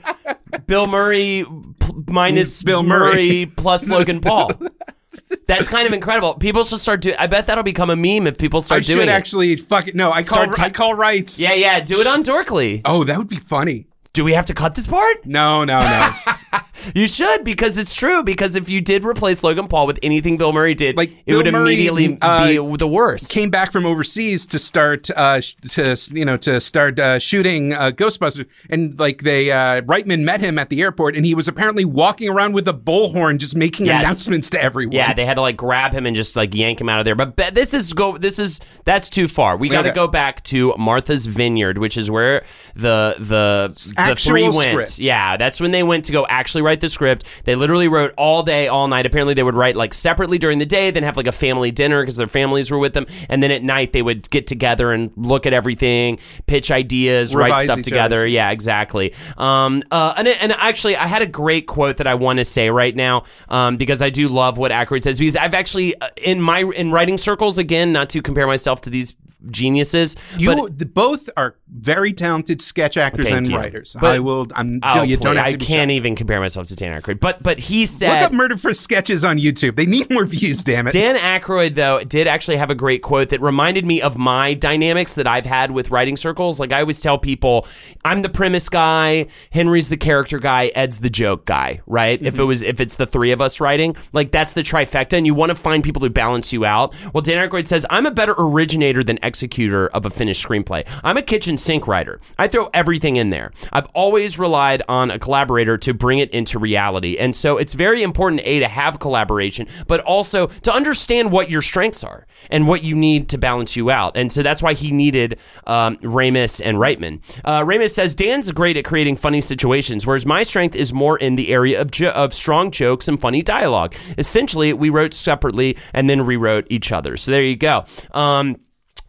S2: Bill Murray p- minus
S1: Bill Murray.
S2: Murray plus Logan Paul. That's kind of incredible. People should start doing. I bet that'll become a meme if people
S1: I
S2: start doing
S1: should
S2: it.
S1: actually fuck it. No, I call
S2: Start ta-
S1: I call rights.
S2: Yeah, yeah. Do it on Dorkly.
S1: Oh, that would be funny.
S2: Do we have to cut this part?
S1: No, no, no. It's,
S2: You should because it's true. Because if you did replace Logan Paul with anything Bill Murray did,
S1: Like,
S2: it would
S1: Murray,
S2: immediately
S1: uh,
S2: be the worst.
S1: came back from overseas to start uh to you know to start uh, shooting uh, Ghostbusters and like they uh Reitman met him at the airport and he was apparently walking around with a bullhorn just making
S2: Yes.
S1: announcements to everyone.
S2: Yeah, they had to like grab him and just like yank him out of there. But be- this is go. This is that's too far. We got to go back to Martha's Vineyard, which is where the the the three went.
S1: script.
S2: Yeah, that's when they went to go actually write the script. They literally wrote all day, all night. Apparently, they would write like separately during the day, then have like a family dinner because their families were with them, and then at night they would get together and look at everything, pitch ideas, write stuff together.
S1: other's.
S2: Yeah, exactly. Um, uh, and, and actually, I had a great quote that I want to say right now um, because I do love what Aykroyd says. Because I've actually uh, in my in writing circles again, not to compare myself to these geniuses.
S1: You
S2: but,
S1: the, both are very talented sketch actors and
S2: you.
S1: writers.
S2: But-
S1: I will. I'm.
S2: oh,
S1: you don't have
S2: I can't
S1: shy.
S2: even compare myself to Dan Aykroyd. But but he said
S1: Look up Murder for Sketches on YouTube. They need more views. Damn it.
S2: Dan Aykroyd, though, did actually have a great quote that reminded me of my dynamics that I've had with writing circles. Like I always tell people, I'm the premise guy, Henry's the character guy, Ed's the joke guy, right? If it mm-hmm. was if it's the three of us writing, like that's the trifecta, and you want to find people who balance you out. Well, Dan Aykroyd says, I'm a better originator than executor of a finished screenplay. I'm a kitchen sink writer. I throw everything in there. I've always relied on a collaborator to bring it into reality. And so it's very important, A, to have collaboration, but also to understand what your strengths are and what you need to balance you out. And so that's why he needed um, Ramis and Reitman. Uh, Ramis says, Dan's great at creating funny situations, whereas my strength is more in the area of, jo- of strong jokes and funny dialogue. Essentially, we wrote separately and then rewrote each other. So there you go. Um,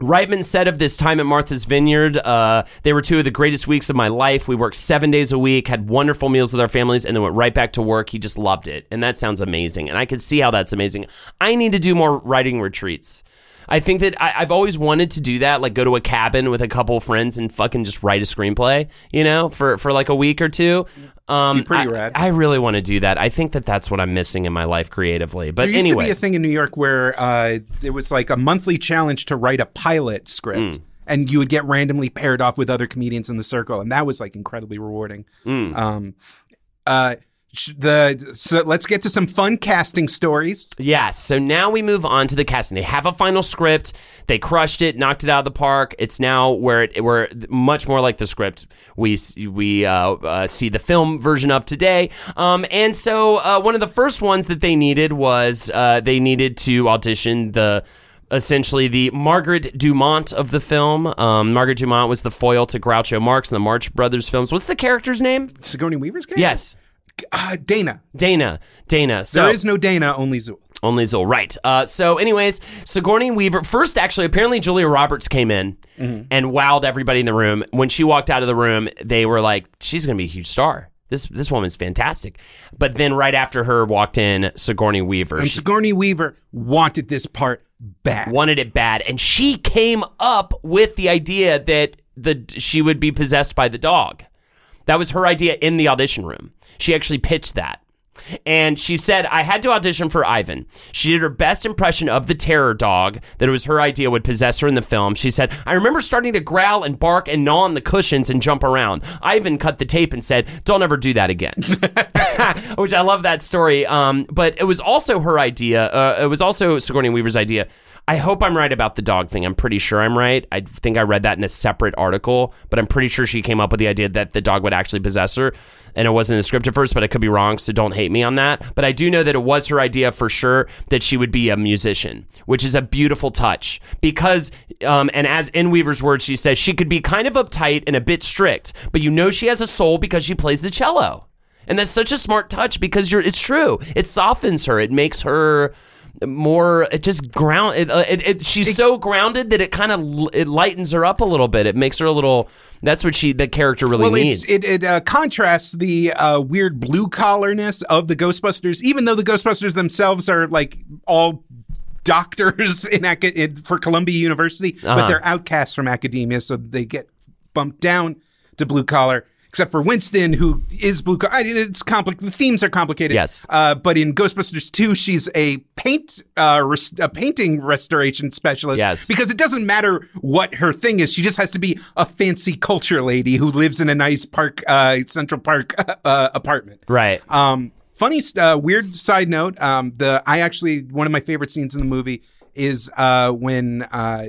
S2: Reitman said of this time at Martha's Vineyard, uh, they were two of the greatest weeks of my life. We worked seven days a week, had wonderful meals with our families, and then went right back to work. He just loved it. And that sounds amazing. And I could see how that's amazing. I need to do more writing retreats. I think that I, I've always wanted to do that, like go to a cabin with a couple of friends and fucking just write a screenplay, you know, for, for like a week or two. Um,
S1: pretty
S2: I,
S1: rad.
S2: I really want to do that. I think that that's what I'm missing in my life creatively. But
S1: There used
S2: anyway,
S1: to be a thing in New York where uh, there was like a monthly challenge to write a pilot script,
S2: Mm.
S1: and you would get randomly paired off with other comedians in the circle, and that was like incredibly rewarding.
S2: Mm.
S1: Um, uh, the so let's get to some fun casting stories.
S2: Yes. So now we move on to the casting. They have a final script. They crushed it, knocked it out of the park. It's now where it where much more like the script we we uh, uh, see the film version of today. Um, and so uh, one of the first ones that they needed was uh, they needed to audition the. Essentially, the Margaret Dumont of the film. Um, Margaret Dumont was the foil to Groucho Marx in the Marx Brothers films. What's the character's name?
S1: Sigourney Weaver's character.
S2: Yes,
S1: uh, Dana.
S2: Dana. Dana. So
S1: There is no Dana, only Zuul.
S2: only Zuul, right. Uh, so, anyways, Sigourney Weaver, first, actually, apparently Julia Roberts came in and wowed everybody in the room. When she walked out of the room, they were like, she's going to be a huge star. This this woman's fantastic. But then right after her walked in Sigourney Weaver.
S1: And
S2: She
S1: Sigourney Weaver wanted this part bad.
S2: wanted it bad. And she came up with the idea that the she would be possessed by the dog. That was her idea in the audition room. She actually pitched that. And she said, I had to audition for Ivan. She did her best impression of the terror dog that it was her idea would possess her in the film. She said, I remember starting to growl and bark and gnaw on the cushions and jump around. Ivan cut the tape and said, Don't ever do that again. Which I love that story. Um, but it was also her idea. Uh, it was also Sigourney Weaver's idea. I hope I'm right about the dog thing. I'm pretty sure I'm right. I think I read that in a separate article, but I'm pretty sure she came up with the idea that the dog would actually possess her. And it wasn't in the script at first, but I could be wrong, so don't hate me on that. But I do know that it was her idea for sure that she would be a musician, which is a beautiful touch. Because, um, and as in Weaver's words, she says she could be kind of uptight and a bit strict, but you know she has a soul because she plays the cello. And that's such a smart touch because you're it's true. It softens her. It makes her more it just ground it, uh, it, it she's so grounded that it kind of it lightens her up a little bit. It makes her a little that's what she the character really
S1: well,
S2: needs.
S1: it, it uh, contrasts the uh, weird blue collarness of the Ghostbusters, even though the Ghostbusters themselves are like all doctors in, in for Columbia University,
S2: Uh-huh.
S1: but they're outcasts from academia, so they get bumped down to blue collar. Except for Winston, who is blue. It's complicated. The themes are complicated.
S2: Yes.
S1: Uh, but in Ghostbusters 2, she's a paint, uh, res- a painting restoration specialist.
S2: Yes.
S1: Because it doesn't matter what her thing is. She just has to be a fancy culture lady who lives in a nice park, uh, Central Park uh, apartment.
S2: right.
S1: Um, funny, uh, weird side note. Um, the I actually one of my favorite scenes in the movie is uh, when uh,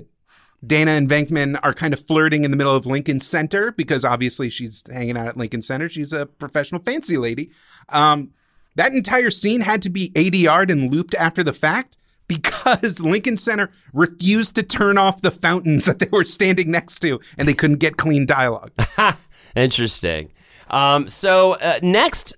S1: Dana and Venkman are kind of flirting in the middle of Lincoln Center because obviously she's hanging out at Lincoln Center. She's a professional fancy lady. Um, that entire scene had to be ADR'd and looped after the fact because Lincoln Center refused to turn off the fountains that they were standing next to and they couldn't get clean dialogue.
S2: Interesting. Um, so uh, next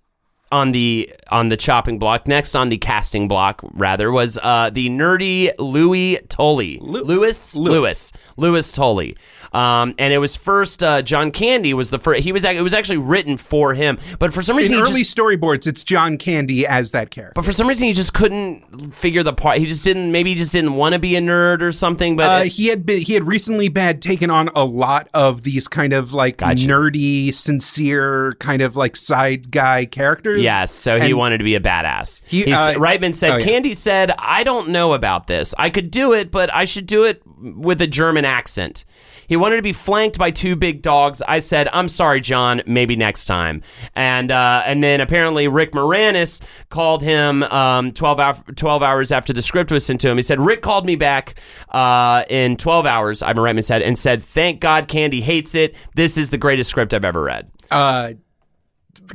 S2: on the on the chopping block, next on the casting block rather was uh, the nerdy Louis Tully. Louis Louis
S1: Louis.
S2: Louis Tully. Um, and it was first uh, John Candy was the first. He was it was actually written for him, but for some reason
S1: In early
S2: just,
S1: storyboards, it's John Candy as that character.
S2: but for some reason he just couldn't figure the part. He just didn't. Maybe he just didn't want to be a nerd or something. But
S1: Uh, he had been he had recently been taken on a lot of these kind of like
S2: Gotcha.
S1: nerdy, sincere kind of like side guy characters.
S2: Yes, so he wanted to be a badass.
S1: He, uh,
S2: Reitman said,
S1: oh, yeah.
S2: Candy said, I don't know about this. I could do it, but I should do it with a German accent. He wanted to be flanked by two big dogs. I said, "I'm sorry, John. Maybe next time." And uh, and then apparently Rick Moranis called him um, 12, hour, 12 hours after the script was sent to him. He said, "Rick called me back uh, in 12 hours." Ivan Reitman said, and said, "Thank God, Candy hates it. This is the greatest script I've ever read."
S1: Uh,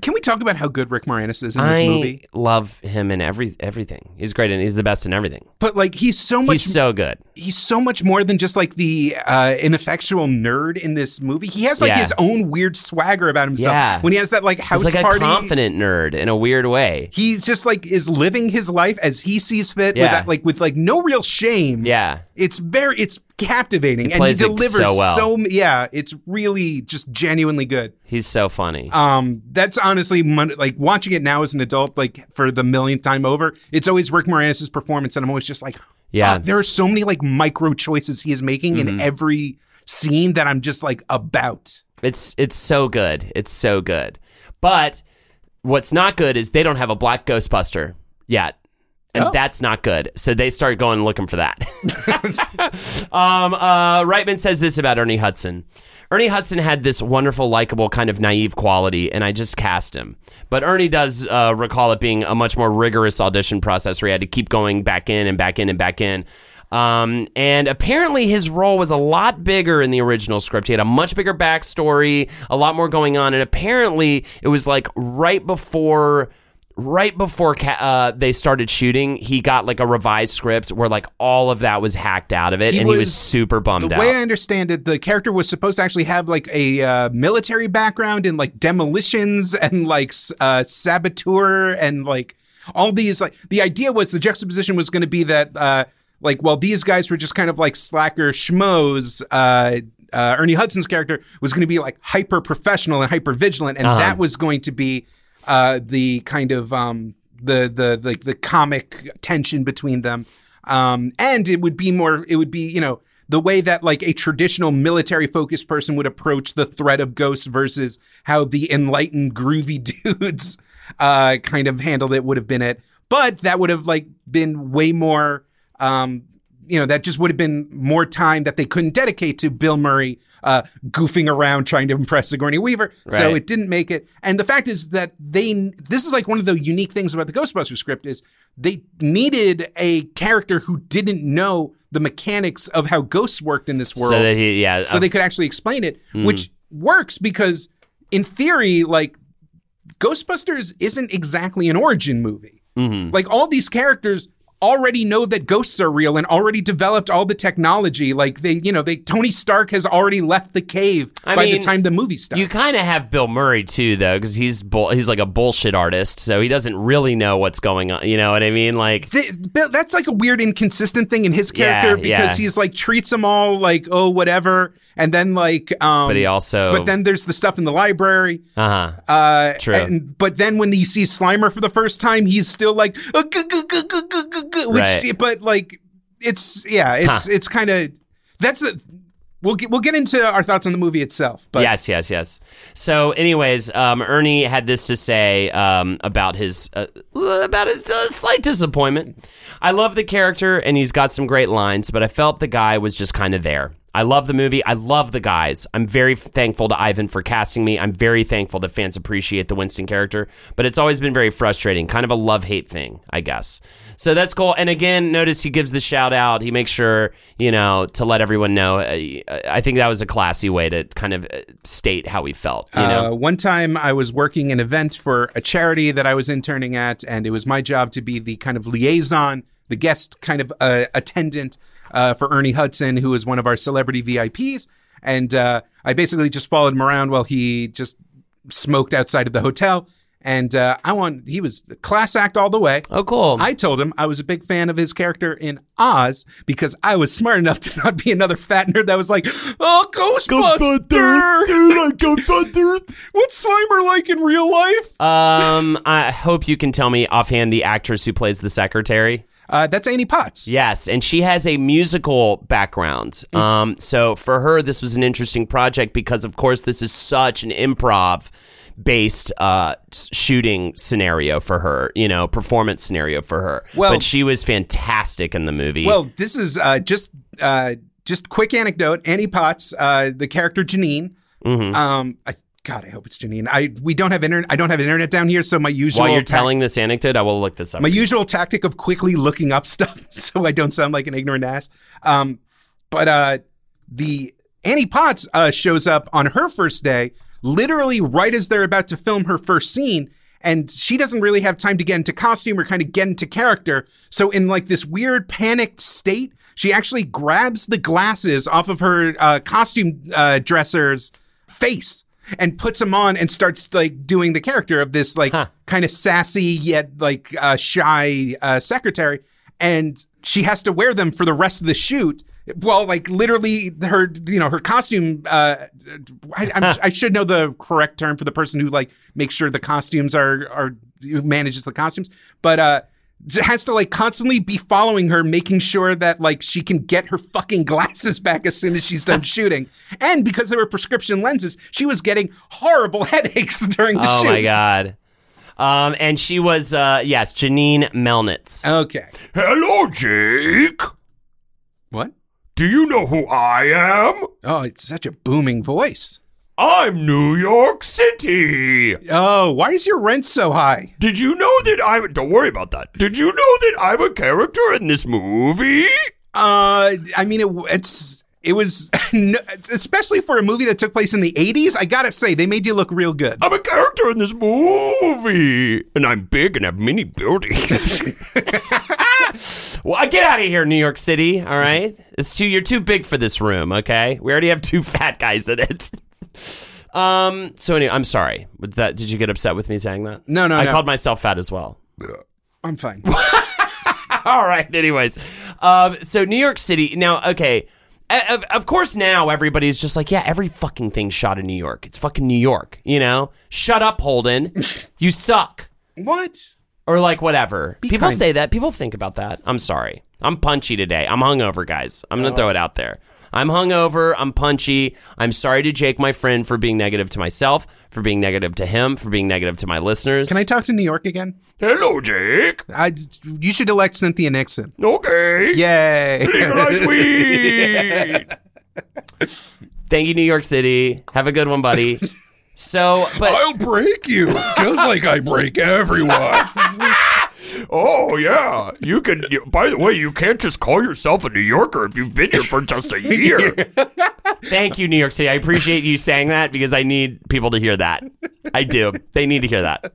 S1: can we talk about how good Rick Moranis is in this
S2: I
S1: movie?
S2: love him in every everything. He's great and he's the best in everything.
S1: But like he's so much
S2: He's so good.
S1: he's so much more than just like the uh, ineffectual nerd in this movie. He has like
S2: Yeah.
S1: his own weird swagger about himself.
S2: Yeah.
S1: When he has that like house
S2: He's like
S1: party,
S2: a confident nerd in a weird way.
S1: he's just like is living his life as he sees fit
S2: Yeah.
S1: with that like with like no real shame.
S2: Yeah.
S1: It's very it's captivating and he
S2: plays it
S1: delivers
S2: so well.
S1: yeah, it's really just genuinely good.
S2: He's so funny.
S1: Um, that's honestly like watching it now as an adult, like for the millionth time over. It's always Rick Moranis' performance, and I'm always just like,
S2: Yeah.
S1: "Fuck, there are so many like micro choices he is making
S2: Mm-hmm.
S1: in every scene that I'm just like about.
S2: It's it's so good. It's so good. But what's not good is they don't have a black Ghostbuster yet. And that's not good. So they start going looking for that. um, uh, Reitman says this about Ernie Hudson. Ernie Hudson had this wonderful, likable, kind of naive quality, and I just cast him. But Ernie does uh, recall it being a much more rigorous audition process where he had to keep going back in and back in and back in. Um, and apparently his role was a lot bigger in the original script. He had a much bigger backstory, a lot more going on, and apparently it was like right before right before ca- uh, they started shooting, he got like a revised script where like all of that was hacked out of it,
S1: He
S2: and he was
S1: was-
S2: super bummed
S1: The
S2: out.
S1: The way I understand it, the character was supposed to actually have like a uh, military background in like demolitions and like uh, saboteur and like all these like the idea was the juxtaposition was going to be that uh, like well these guys were just kind of like slacker schmoes. Uh, uh, Ernie Hudson's character was going to be like hyper professional and hyper vigilant, and that was going to be uh, the kind of um, the the the the comic tension between them. Um, and it would be more. It would be you know the way that like a traditional military focused person would approach the threat of ghosts versus how the enlightened groovy dudes uh, kind of handled it would have been it. But that would have like been way more. Um, you know, that just would have been more time that they couldn't dedicate to Bill Murray uh, goofing around trying to impress Sigourney Weaver. So it didn't make it. And the fact is that they, this is like one of the unique things about the Ghostbusters script is they needed a character who didn't know the mechanics of how ghosts worked in this world
S2: so that he, yeah,
S1: so
S2: uh,
S1: they could actually explain it,
S2: Hmm.
S1: which works because in theory, like Ghostbusters isn't exactly an origin movie.
S2: Mm-hmm.
S1: Like all these characters already know that ghosts are real and already developed all the technology. Like they, you know, they Tony Stark has already left the cave
S2: I
S1: by
S2: mean,
S1: the time the movie starts.
S2: You kind of have Bill Murray too, though, because he's bull- he's like a bullshit artist, so he doesn't really know what's going on. You know what I mean? Like,
S1: Th- Bill- that's like a weird inconsistent thing in his character
S2: Yeah,
S1: because
S2: yeah.
S1: he's like treats them all like oh whatever and then like um
S2: But he also-
S1: but then there's the stuff in the library
S2: uh huh.
S1: Uh,
S2: True.
S1: And, but then when he sees Slimer for the first time, he's still like, "Uh, gu- gu- gu- gu- gu- gu- gu," which, but like, it's yeah, it's it's kind of that's the we'll get we'll get into our thoughts on the movie itself. But
S2: yes, yes, yes. So, anyways, um, Ernie had this to say um, about his uh, about his uh, slight disappointment. I love the character, and he's got some great lines, but I felt the guy was just kind of there. I love the movie. I love the guys. I'm very thankful to Ivan for casting me. I'm very thankful that fans appreciate the Winston character, but it's always been very frustrating, kind of a love hate thing, I guess. So that's cool. And again, notice he gives the shout out. He makes sure, you know, to let everyone know. Uh, I think that was a classy way to kind of uh, state how he felt, you know?
S1: Uh, one time I was working an event for a charity that I was interning at, and it was my job to be the kind of liaison, the guest kind of uh, attendant uh, for Ernie Hudson, who was one of our celebrity VIPs. And uh, I basically just followed him around while he just smoked outside of the hotel. and uh, I want he was class act all the way.
S2: Oh, cool.
S1: I told him I was a big fan of his character in Oz because I was smart enough to not be another fat nerd that was like, "Oh, Ghostbuster! What's Slimer like in real life?"
S2: um, I hope you can tell me offhand the actress who plays the secretary.
S1: Uh, that's Annie Potts.
S2: Yes, and she has a musical background. Um, so for her, this was an interesting project because, of course, this is such an improv based uh shooting scenario for her you know performance scenario for her
S1: Well-
S2: but she was fantastic in the movie
S1: Well, this is uh, just uh, just quick anecdote. Annie Potts, uh, the character Janine.
S2: Mm-hmm.
S1: Um, I, God, I hope it's Janine. I we don't have internet. I don't have internet down here, so my usual
S2: while you're
S1: tac-
S2: telling this anecdote i will look this up
S1: my usual tactic of quickly looking up stuff so I don't sound like an ignorant ass. Um, but uh, the Annie Potts uh, shows up on her first day, literally right as they're about to film her first scene. And she doesn't really have time to get into costume or kind of get into character. So, in like this weird panicked state, she actually grabs the glasses off of her uh, costume uh, dresser's face and puts them on and starts like doing the character of this like kind of sassy yet like uh, shy uh, secretary and she has to wear them for the rest of the shoot. Well like literally her you know her costume uh, I, I'm, I should know the correct term for the person who like makes sure the costumes are are who manages the costumes but uh has to like constantly be following her, making sure that like she can get her fucking glasses back as soon as she's done shooting. And because they were prescription lenses, she was getting horrible headaches during the
S2: oh
S1: shoot.
S2: my god um and she was uh yes janine melnitz
S1: Okay.
S3: Hello, Jake.
S1: What?
S3: Do you know who I am?
S1: Oh, it's such a booming voice.
S3: I'm New York City.
S1: Oh, why is your rent so high?
S3: Did you know that I'm. Don't worry about that. Did you know that I'm a character in this movie?
S1: Uh, I mean, it, it's it was especially for a movie that took place in the '80s. I gotta say, they made you look real good.
S3: I'm a character in this movie. And I'm big and have many buildings.
S2: well get out of here new york city all right it's too you're too big for this room okay we already have two fat guys in it um so anyway i'm sorry with that did you get upset with me saying that
S1: No, no,
S2: i
S1: no.
S2: called myself fat as well
S1: I'm fine.
S2: All right. Anyways, um, so New York City. Now, okay. Of, of course, now everybody's just like, yeah, every fucking thing shot in New York. It's fucking New York, you know? Shut up, Holden. you suck.
S1: what?
S2: Or like whatever. People
S1: kind.
S2: say that. People think about that. I'm sorry. I'm punchy today. I'm hungover, guys. I'm gonna throw it out there. I'm hungover. I'm punchy. I'm sorry to Jake, my friend, for being negative to myself, for being negative to him, for being negative to my listeners.
S1: Can I talk to New York again?
S3: Hello, Jake.
S1: I you should elect Cynthia Nixon.
S3: Okay.
S1: Yay!
S3: Legalize weed.
S2: Thank you, New York City. Have a good one, buddy. So, but
S3: I'll break you, just like I break everyone. oh yeah, you can. You, by the way, you can't just call yourself a New Yorker if you've been here for just a year.
S2: Thank you, New York City. I appreciate you saying that because I need people to hear that. I do. They need to hear that.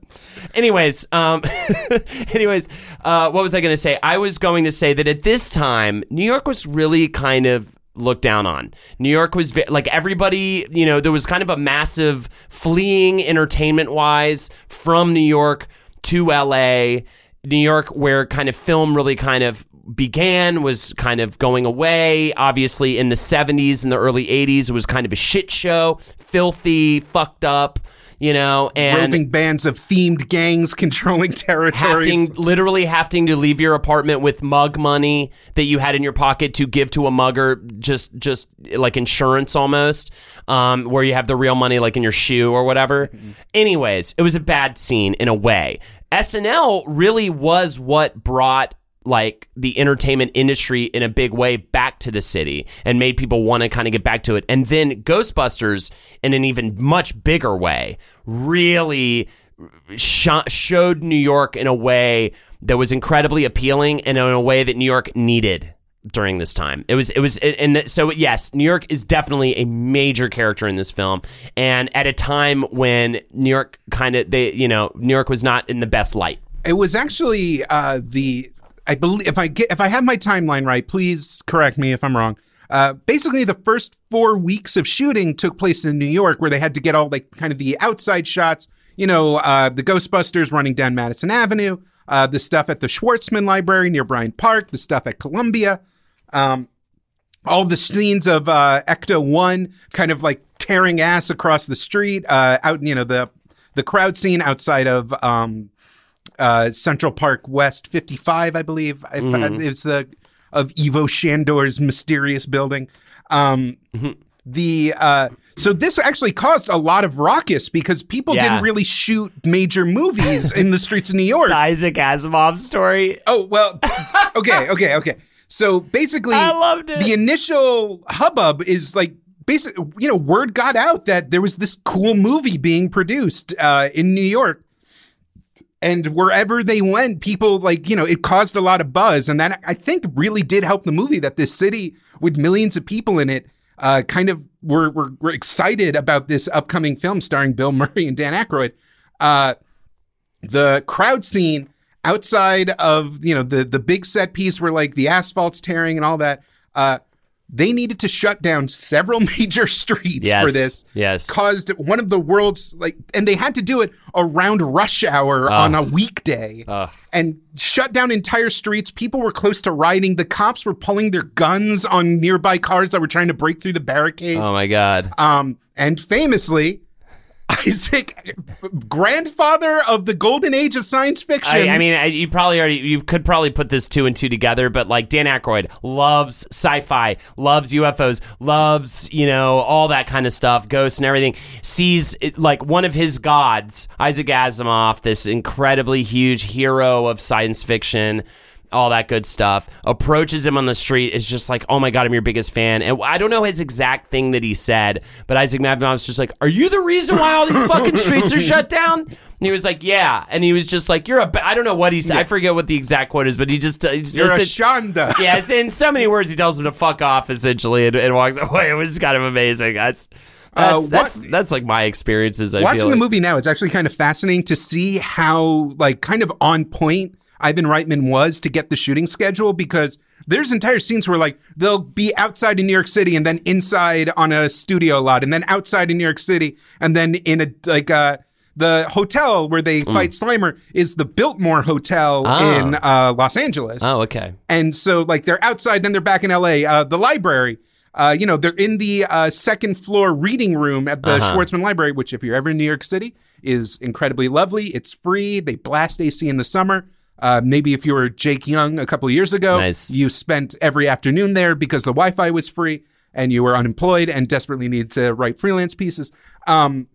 S2: Anyways, um, anyways, uh, what was I going to say? I was going to say that at this time, New York was really kind of looked down on. New York was like everybody, you know, there was kind of a massive fleeing entertainment wise from New York to LA. New York, where kind of film really kind of began, was kind of going away. Obviously, in the 70s and the early 80s, it was kind of a shit show, filthy, fucked up, you know, and
S1: Roving bands of themed gangs controlling territories.
S2: having literally having to leave your apartment with mug money that you had in your pocket to give to a mugger just just like insurance almost um, where you have the real money like in your shoe or whatever anyways it was a bad scene in a way snl really was what brought like the entertainment industry in a big way back to the city and made people want to kind of get back to it. And then Ghostbusters, in an even much bigger way, really sh- showed New York in a way that was incredibly appealing and in a way that New York needed during this time. It was it was and so yes, New York is definitely a major character in this film and at a time when New York kind of they you know, New York was not in the best light.
S1: It was actually uh, the I believe if I get if I have my timeline right, please correct me if I'm wrong. Uh, basically, the first four weeks of shooting took place in New York, where they had to get all like kind of the outside shots. You know, uh, the Ghostbusters running down Madison Avenue, uh, the stuff at the Schwarzman Library near Bryant Park, the stuff at Columbia, um, all the scenes of uh, Ecto One kind of like tearing ass across the street, uh, out you know the the crowd scene outside of um, uh, Central Park West 55, I believe. If,
S2: Mm-hmm.
S1: It's the of Ivo Shandor's mysterious building. Um,
S2: Mm-hmm.
S1: the uh, so this actually caused a lot of ruckus because people
S2: Yeah.
S1: didn't really shoot major movies in the streets of New York.
S2: The Isaac Asimov story.
S1: Oh well, okay, okay, okay. So basically,
S2: I loved it.
S1: The initial hubbub is like basically, You know, word got out that there was this cool movie being produced uh, in New York, and wherever they went, people like you know it caused a lot of buzz, and that I think really did help the movie. That this city with millions of people in it. Uh, kind of were, were excited about this upcoming film starring Bill Murray and Dan Aykroyd. Uh, the crowd scene outside of you know the the big set piece where like the asphalt's tearing and all that uh they needed to shut down several major streets
S2: Yes,
S1: for this.
S2: Yes.
S1: caused one of the world's like and they had to do it around rush hour on a weekday and shut down entire streets. People were close to rioting the cops were pulling their guns on nearby cars that were trying to break through the barricades.
S2: Oh my god.
S1: um, and famously, Isaac, grandfather of the golden age of science fiction.
S2: I, I mean, I, you probably already you could probably put this two and two together, but like Dan Aykroyd loves sci-fi, loves UFOs, loves you know all that kind of stuff, ghosts and everything. Sees it, like one of his gods, Isaac Asimov, this incredibly huge hero of science fiction. All that good stuff. Approaches him on the street is just like, oh my god, I'm your biggest fan. And I don't know his exact thing that he said, but Isaac Asimov's just like, are you the reason why all these fucking streets are shut down? And he was like, yeah. And he was just like, you're a. ba-" I don't know what he said. I forget what the exact quote is, but he just. Uh, he just
S1: You're a
S2: said-
S1: Shonda.
S2: Yes, in so many words, he tells him to fuck off essentially, and, and walks away. It was kind of amazing. That's that's
S1: Uh, what-
S2: that's, that's like my experiences. I
S1: Watching
S2: feel
S1: the movie now, it's actually kind of fascinating to see how, like, kind of on point Ivan Reitman was to get the shooting schedule because there's entire scenes where, like, they'll be outside in New York City and then inside on a studio lot and then outside in New York City and then in a, like, uh, the hotel where they
S2: Mm.
S1: fight Slimer is the Biltmore Hotel
S2: Ah.
S1: in uh, Los Angeles.
S2: Oh, okay.
S1: And so, like, they're outside, then they're back in LA. Uh, the library, uh, you know, they're in the uh, second floor reading room at the
S2: Uh-huh.
S1: Schwarzman Library, which, if you're ever in New York City, is incredibly lovely. It's free. They blast AC in the summer. Uh, maybe if you were Jake Young a couple of years ago,
S2: Nice.
S1: you spent every afternoon there because the Wi Fi was free and you were unemployed and desperately needed to write freelance pieces. Um,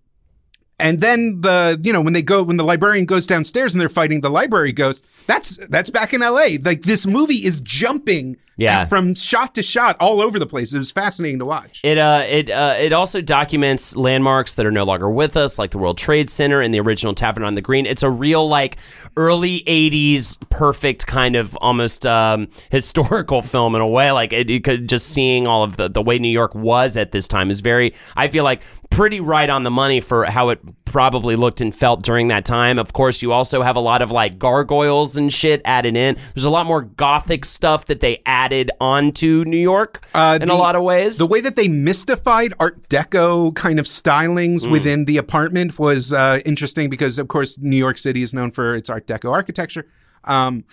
S1: and then the you know when they go when the librarian goes downstairs and they're fighting the library ghost that's that's back in LA like this movie is jumping
S2: Yeah.
S1: from shot to shot all over the place it was fascinating to watch
S2: It uh it uh it also documents landmarks that are no longer with us, like the World Trade Center and the original Tavern on the Green. It's a real like early '80s perfect kind of almost um, historical film in a way. Like it, you could just seeing all of the the way New York was at this time is very. I feel like pretty right on the money for how it probably looked and felt during that time. Of course, you also have a lot of like gargoyles and shit added in. There's a lot more gothic stuff that they added onto New York
S1: Uh,
S2: in
S1: the-
S2: a lot of ways.
S1: the way that they mystified art deco kind of stylings within the apartment was uh, interesting because of course New York City is known for its art deco architecture um,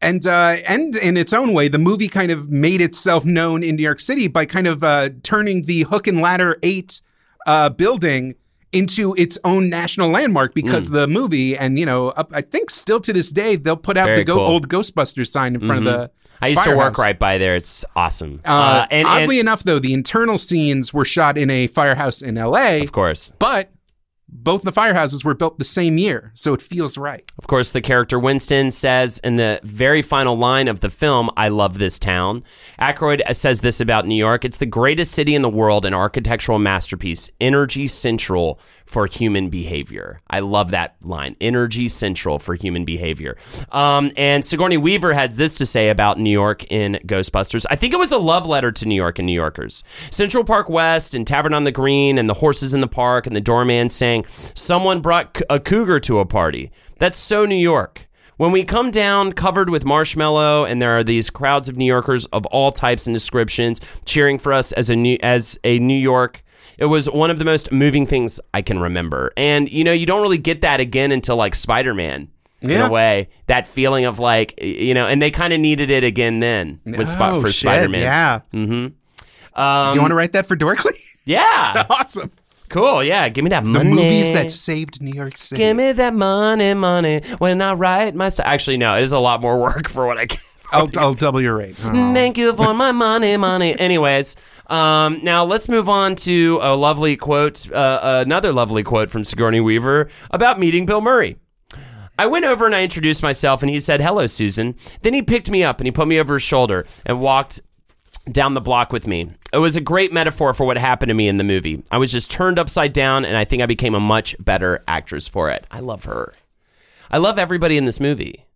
S1: and uh, and in its own way, the movie kind of made itself known in New York City by kind of uh, turning the Hook and Ladder Eight uh, building into its own national landmark because
S2: Hmm.
S1: the movie and you know up, I think still to this day they'll put out
S2: Very
S1: the go-
S2: cool. Mm-hmm.
S1: old Ghostbusters sign in front of the.
S2: I used to work right by there. It's awesome.
S1: Uh,
S2: and,
S1: oddly
S2: and
S1: enough, though, the internal scenes were shot in a firehouse in L.A.
S2: of course,
S1: but both the firehouses were built the same year, so it feels right.
S2: of course, the character Winston says in the very final line of the film, "I love this town." Aykroyd says this about New York: "It's the greatest city in the world, an architectural masterpiece, energy central for human behavior." I love that line: "Energy central for human behavior." Um, and Sigourney Weaver has this to say about New York in Ghostbusters. I think it was a love letter to New York and New Yorkers. Central Park West and Tavern on the Green and the horses in the park and the doorman saying, Someone brought a cougar to a party. That's so New York. When we come down covered with marshmallow, and there are these crowds of New Yorkers of all types and descriptions cheering for us as a new as a New York. It was one of the most moving things I can remember. And you know, you don't really get that again until like Spider Man.
S1: yeah.
S2: In a way, that feeling of like you know, and they kind of needed it again then with Spot
S1: Oh,
S2: for Spider Man.
S1: Yeah.
S2: Um,
S1: you want to write that for Dorkly?
S2: yeah,
S1: awesome.
S2: Cool. Yeah, give me that
S1: The
S2: money.
S1: movies that saved New York City.
S2: Give me that money, money when I write my stuff. Actually, no, it is a lot more work for what I can.
S1: I'll, I'll double your rate. Oh.
S2: Thank you for my money, money. Anyways, um, now let's move on to a lovely quote, uh, another lovely quote from Sigourney Weaver about meeting Bill Murray. I went over and I introduced myself, and he said, Hello, Susan. Then he picked me up and he put me over his shoulder and walked down the block with me. It was a great metaphor for what happened to me in the movie. I was just turned upside down, and I think I became a much better actress for it. I love her. I love everybody in this movie.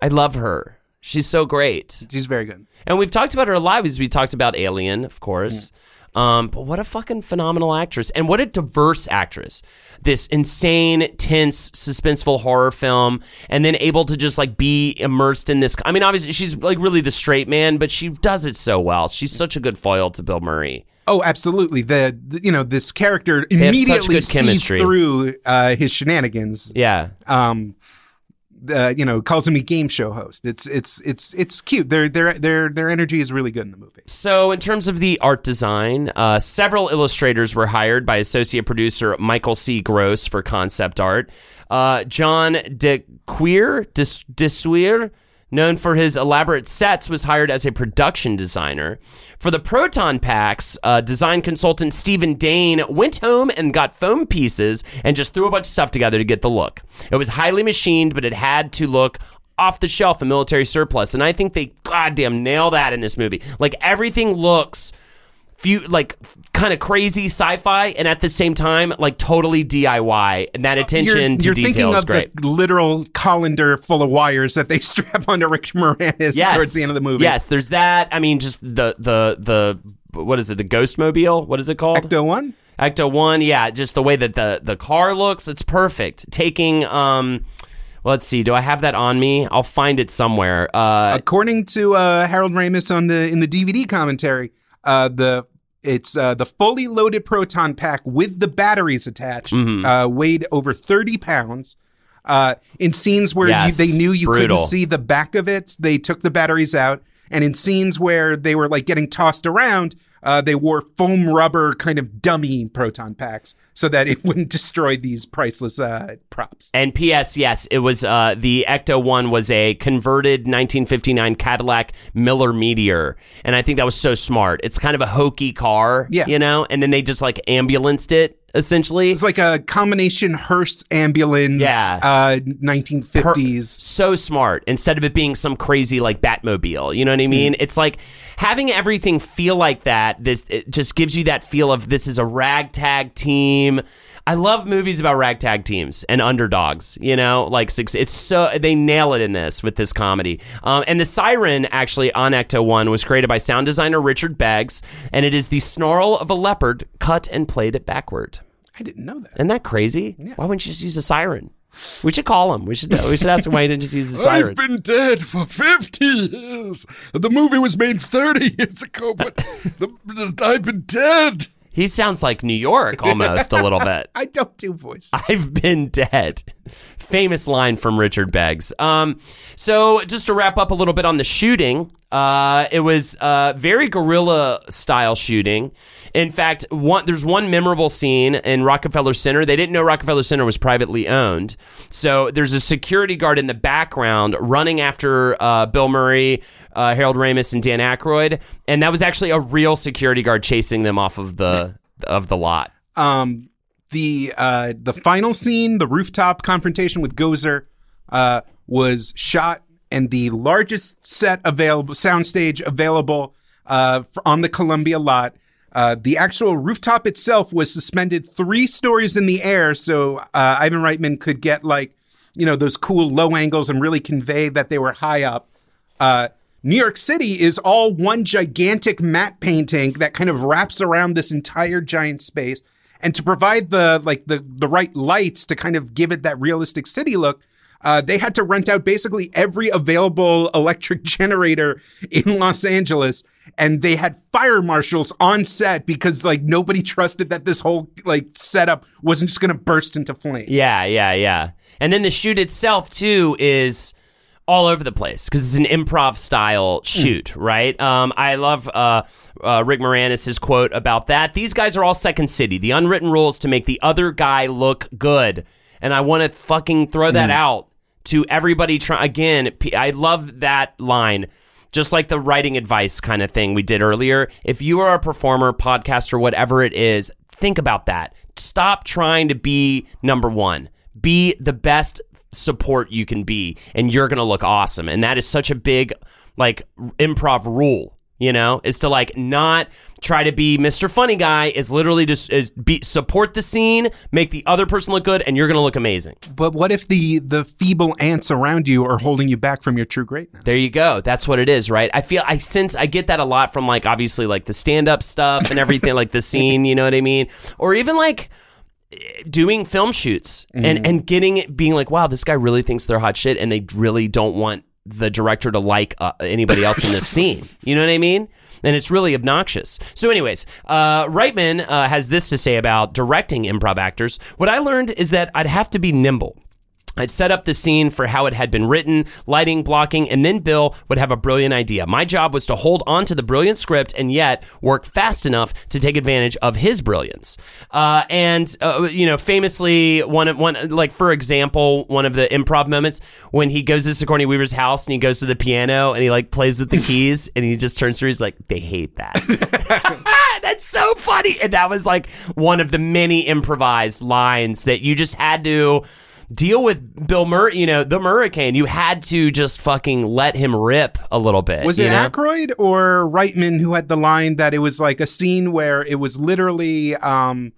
S2: I love her. She's so great.
S1: She's very good.
S2: And we've talked about her a lot because we talked about Alien, of course. Mm. Um, but what a fucking phenomenal actress. And what a diverse actress. This insane, tense, suspenseful horror film, and then able to just like be immersed in this. I mean, obviously, she's like really the straight man, but she does it so well. She's such a good foil to Bill Murray.
S1: Oh, absolutely. The, the- you know this character immediately sees
S2: chemistry.
S1: through uh, his shenanigans.
S2: Yeah.
S1: Um, uh, you know, calls him a game show host. It's it's it's it's cute. Their their their their energy is really good in the movie.
S2: So, in terms of the art design, uh, several illustrators were hired by associate producer Michael C. Gross for concept art. Uh, John De Queer, De, De Suir, known for his elaborate sets, was hired as a production designer. For the proton packs, uh, design consultant Stephen Dane went home and got foam pieces and just threw a bunch of stuff together to get the look. It was highly machined, but it had to look off the shelf and military surplus. And I think they goddamn nail that in this movie. Like everything looks few like kind of crazy sci-fi and at the same time like totally DIY. And that attention
S1: you're,
S2: to
S1: you're
S2: detail
S1: thinking
S2: is
S1: of
S2: great.
S1: the literal colander full of wires that they strap onto Rick Moranis
S2: yes.
S1: towards the end of the movie.
S2: Yes, there's that. I mean just the the the what is it? The Ghost Mobile? What is it called?
S1: Ecto one.
S2: Ecto One, yeah, just the way that the the car looks, it's perfect. Taking um, let's see, do I have that on me? I'll find it somewhere. Uh,
S1: According to uh, Harold Ramis on the in the DVD commentary, uh, the it's uh, the fully loaded proton pack with the batteries attached
S2: Mm-hmm.
S1: uh, weighed over thirty pounds. Uh, in scenes where
S2: Yes,
S1: you, they knew you
S2: brutal.
S1: couldn't see the back of it, they took the batteries out. And in scenes where they were like getting tossed around, uh, they wore foam rubber kind of dummy proton packs so that it wouldn't destroy these priceless uh, props.
S2: And P.S. Yes, it was uh, the Ecto One was a converted 1959 Cadillac Miller Meteor, and I think that was so smart. It's kind of a hokey car,
S1: Yeah.
S2: you know, and then they just like ambulanced it essentially.
S1: It's like a combination hearse ambulance,
S2: Yeah.
S1: uh, 1950s.
S2: so smart instead of it being some crazy like Batmobile. You know what I mean?
S1: Hmm.
S2: It's like having everything feel like that. This it just gives you that feel of this is a ragtag team. I love movies about ragtag teams and underdogs. You know, like six- it's so they nail it in this with this comedy. Um, and the siren actually on Ecto One was created by sound designer Richard Beggs, and it is the snarl of a leopard cut and played it backward.
S1: I didn't know that.
S2: Isn't that crazy? Why wouldn't you just use a siren? We should call him. We should we should ask him why he didn't just use a siren.
S3: I've been dead for 50 years. The movie was made 30 years ago, but the, the, I've been dead.
S2: He sounds like New York almost a little bit.
S1: I don't do voices.
S2: I've been dead. Famous line from Richard Beggs. Um, so just to wrap up a little bit on the shooting, uh, it was uh, very guerrilla style shooting. In fact, one there's one memorable scene in Rockefeller Center. They didn't know Rockefeller Center was privately owned, so there's a security guard in the background running after uh, Bill Murray, uh, Harold Ramis, and Dan Aykroyd, and that was actually a real security guard chasing them off of the of the lot.
S1: Um, the uh, the final scene, the rooftop confrontation with Gozer, uh, was shot and the largest set available, soundstage available uh, on the Columbia lot. Uh, the actual rooftop itself was suspended three stories in the air, so uh, Ivan Reitman could get like, you know, those cool low angles and really convey that they were high up. Uh, New York City is all one gigantic matte painting that kind of wraps around this entire giant space. And to provide the like the the right lights to kind of give it that realistic city look, Uh, they had to rent out basically every available electric generator in Los Angeles, and they had fire marshals on set because like nobody trusted that this whole like setup wasn't just going to burst into flames.
S2: Yeah, yeah, yeah. And then the shoot itself too is all over the place because it's an improv style shoot, right? Um, I love uh, uh, Rick Moranis' quote about that. These guys are all Second City. The unwritten rules to make the other guy look good, and I want to fucking throw that out to everybody. Try again. I love that line. Just like the writing advice kind of thing we did earlier. If you are a performer, podcaster, whatever it is, think about that. Stop trying to be number one. Be the best support you can be, and you're going to look awesome. And that is such a big, like, improv rule. You know, is to like not try to be Mr. Funny Guy. Is literally just is be support the scene, make the other person look good, and you're gonna look amazing.
S1: But what if the the feeble ants around you are holding you back from your true greatness?
S2: There you go. That's what it is, right? I feel I sense I get that a lot from like obviously like the stand up stuff and everything, like the scene. You know what I mean? Or even like doing film shoots and and getting it being like wow this guy really thinks they're hot shit and they really don't want the director to like uh, anybody else in the scene. You know what i mean? And it's really obnoxious. So anyways uh, reitman uh, has this to say about directing improv actors. What i learned is that i'd have to be nimble I'd set up the scene for how it had been written, lighting, blocking, and then Bill would have a brilliant idea. My job was to hold on to the brilliant script and yet work fast enough to take advantage of his brilliance. Uh, and uh, you know, famously, one of one like for example, one of the improv moments when he goes to Sigourney Weaver's house and he goes to the piano and he like plays with the keys and he just turns to her. He's like, "They hate that." That's so funny. And that was like one of the many improvised lines that you just had to deal with Bill Murray, you know, the Hurricane. You had to just fucking let him rip a little bit.
S1: Was it
S2: know?
S1: Aykroyd or Reitman who had the line that it was like a scene where it was literally, um,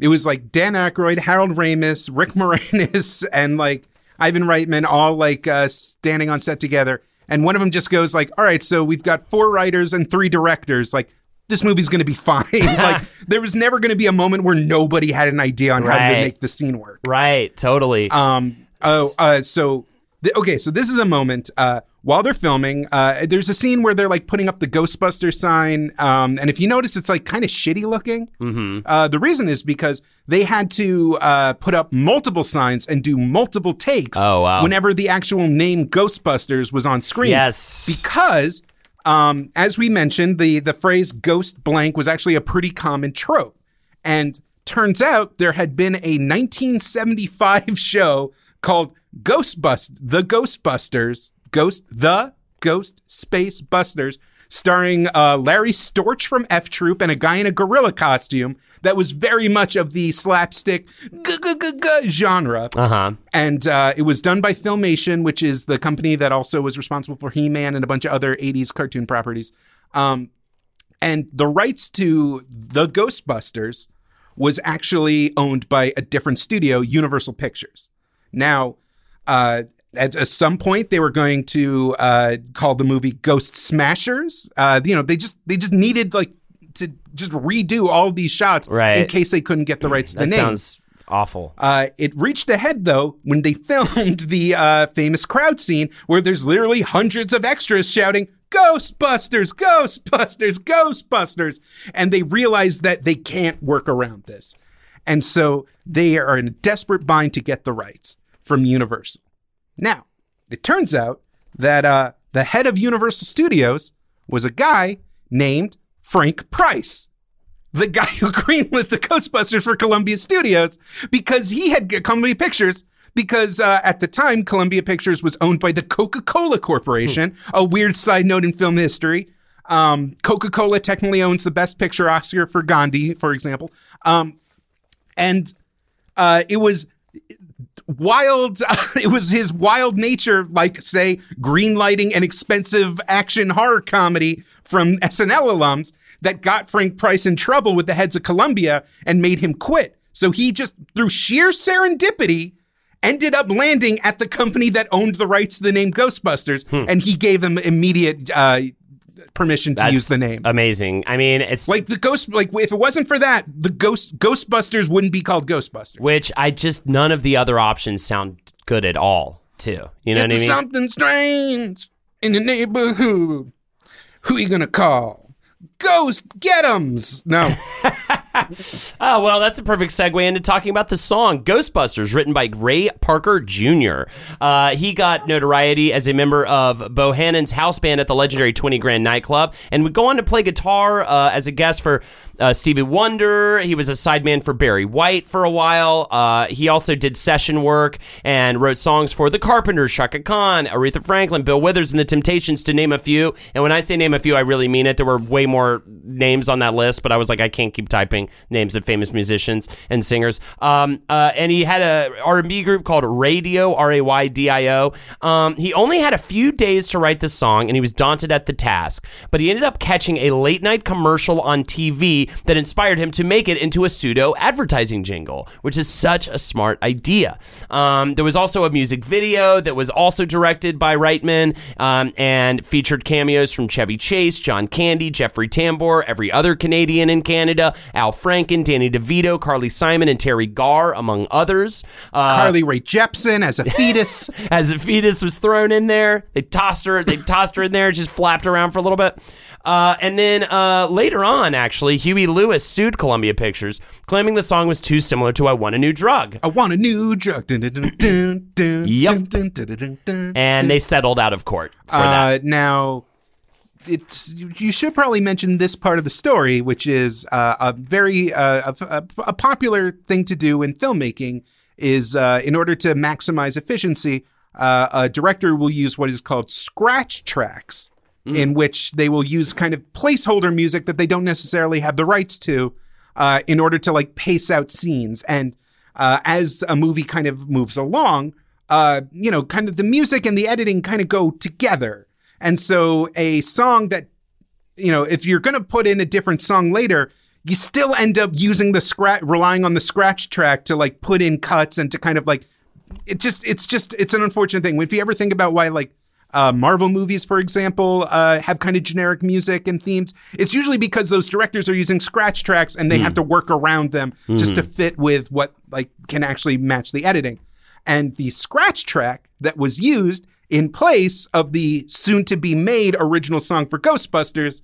S1: it was like Dan Aykroyd, Harold Ramis, Rick Moranis, and like Ivan Reitman all like uh, standing on set together. And one of them just goes like, "All right, so we've got four writers and three directors. Like, this movie's going to be fine." like, there was never going to be a moment where nobody had an idea on how to make the scene work.
S2: Right, totally.
S1: Um. Oh. Uh. So. th- okay. So this is a moment. Uh. While they're filming, uh, there's a scene where they're like putting up the Ghostbuster sign. Um. And if you notice, it's like kind of shitty looking. Mm-hmm. Uh. The reason is because they had to uh put up multiple signs and do multiple takes.
S2: Oh, wow.
S1: Whenever the actual name Ghostbusters was on screen.
S2: Yes.
S1: Because. Um, as we mentioned, the the phrase "ghost blank" was actually a pretty common trope, and turns out there had been a 1975 show called Ghostbust, the Ghostbusters, Ghost, the Ghost Space Busters, starring uh, Larry Storch from F Troop and a guy in a gorilla costume that was very much of the slapstick genre.
S2: Uh huh.
S1: And uh, it was done by Filmation, which is the company that also was responsible for He Man and a bunch of other 80s cartoon properties. Um, and the rights to the Ghostbusters was actually owned by a different studio, Universal Pictures. Now, uh, at, at some point, they were going to uh, call the movie Ghost Smashers. Uh, you know, they just they just needed like to just redo all these shots
S2: Right.
S1: in case they couldn't get the rights to the name.
S2: sounds awful.
S1: Uh, it reached a head though when they filmed the uh, famous crowd scene where there's literally hundreds of extras shouting Ghostbusters, Ghostbusters, Ghostbusters, and they realize that they can't work around this, and so they are in a desperate bind to get the rights from Universal. Now, it turns out that uh, the head of Universal Studios was a guy named Frank Price the guy who greenlit the Ghostbusters for Columbia Studios because he had Columbia Pictures. Because uh, at the time, Columbia Pictures was owned by the Coca Cola Corporation, a weird side note in film history. Um, Coca Cola technically owns the Best Picture Oscar for Gandhi, for example. Um, and uh, it was wild. it was his wild nature, like say green lighting an expensive action horror comedy from SNL alums, that got Frank Price in trouble with the heads of Columbia and made him quit. So he just, through sheer serendipity, ended up landing at the company that owned the rights to the name Ghostbusters, and he gave them immediate uh, permission to
S2: That's
S1: use the name.
S2: Amazing. I mean, it's
S1: like the ghost, like if it wasn't for that, the ghost Ghostbusters wouldn't be called Ghostbusters.
S2: which I just none of the other options sound good at all. too. You know what I mean?
S1: something strange in the neighborhood. Who you gonna call? Ghost Get'ems. No.
S2: Oh, well, that's a perfect segue into talking about the song Ghostbusters, written by Ray Parker Jr. Uh, he got notoriety as a member of Bohannon's house band at the legendary 20 Grand nightclub and would go on to play guitar uh, as a guest for uh, Stevie Wonder. He was a sideman for Barry White for a while. Uh, he also did session work and wrote songs for The Carpenters, Chaka Khan, Aretha Franklin, Bill Withers, and The Temptations, to name a few. And when I say name a few, I really mean it. There were way more names on that list, but I was like, I can't keep typing names of famous musicians and singers. Um, uh, and he had a R&B group called Raydio, R-A-Y-D-I-O. Um, he only had a few days to write the song, and he was daunted at the task. But he ended up catching a late night commercial on TV that inspired him to make it into a pseudo advertising jingle, which is such a smart idea. Um, there was also a music video that was also directed by Reitman um, and featured cameos from Chevy Chase, John Candy, Jeffrey Tambor, every other Canadian in Canada, Al Franken, Danny DeVito, Carly Simon, and Teri Garr, among others. Uh,
S1: Carly Rae Jepsen as a fetus.
S2: as a fetus was thrown in there. They tossed her. They tossed her in there. Just flapped around for a little bit. Uh, and then uh, later on, actually, Huey Lewis sued Columbia Pictures, claiming the song was too similar to "I Want a New Drug,"
S1: I want a new drug. Dun, dun, dun, dun, dun,
S2: Yep. and they settled out of court for that.
S1: Uh, now, it's you should probably mention this part of the story, which is uh, a very uh, a, a, popular thing to do in filmmaking. Is uh, in order to maximize efficiency, uh, a director will use what is called scratch tracks, in which they will use kind of placeholder music that they don't necessarily have the rights to, uh, in order to like pace out scenes. And uh, as a movie kind of moves along, uh, you know, kind of the music and the editing kind of go together. And so a song that, you know, if you're going to put in a different song later, you still end up using the scratch, relying on the scratch track to like put in cuts and to kind of like, it just, it's just, it's an unfortunate thing. If you ever think about why like, uh, Marvel movies, for example, uh, have kind of generic music and themes. It's usually because those directors are using scratch tracks and they have to work around them just to fit with what like can actually match the editing. And the scratch track that was used in place of the soon to be made original song for Ghostbusters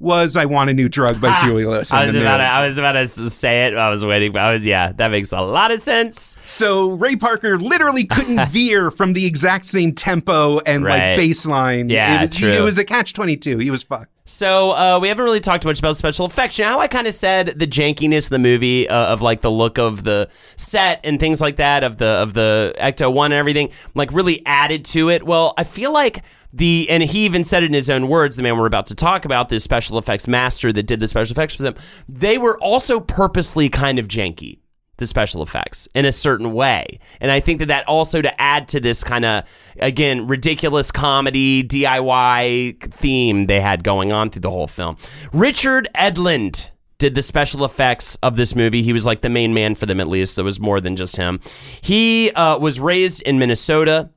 S1: was I Want a New Drug by ah, Huey Lewis.
S2: I was about to, I was about to say it. I was waiting. I was yeah. That makes a lot of sense.
S1: So Ray Parker literally couldn't veer from the exact same tempo and
S2: Right.
S1: like bassline.
S2: Yeah,
S1: it was,
S2: true.
S1: It was a catch twenty two. He was fucked.
S2: So uh, we haven't really talked much about special effects. You know how I kind of said the jankiness of the movie uh, of like the look of the set and things like that of the of the Ecto One and everything like really added to it. Well, I feel like the and he even said it in his own words. The man we're about to talk about, this special effects master that did the special effects for them, they were also purposely kind of janky the special effects in a certain way. And I think that that also to add to this kind of, again, ridiculous comedy, DIY theme they had going on through the whole film. Richard Edlund did the special effects of this movie. He was like the main man for them, at least. There was more than just him. He uh, was raised in Minnesota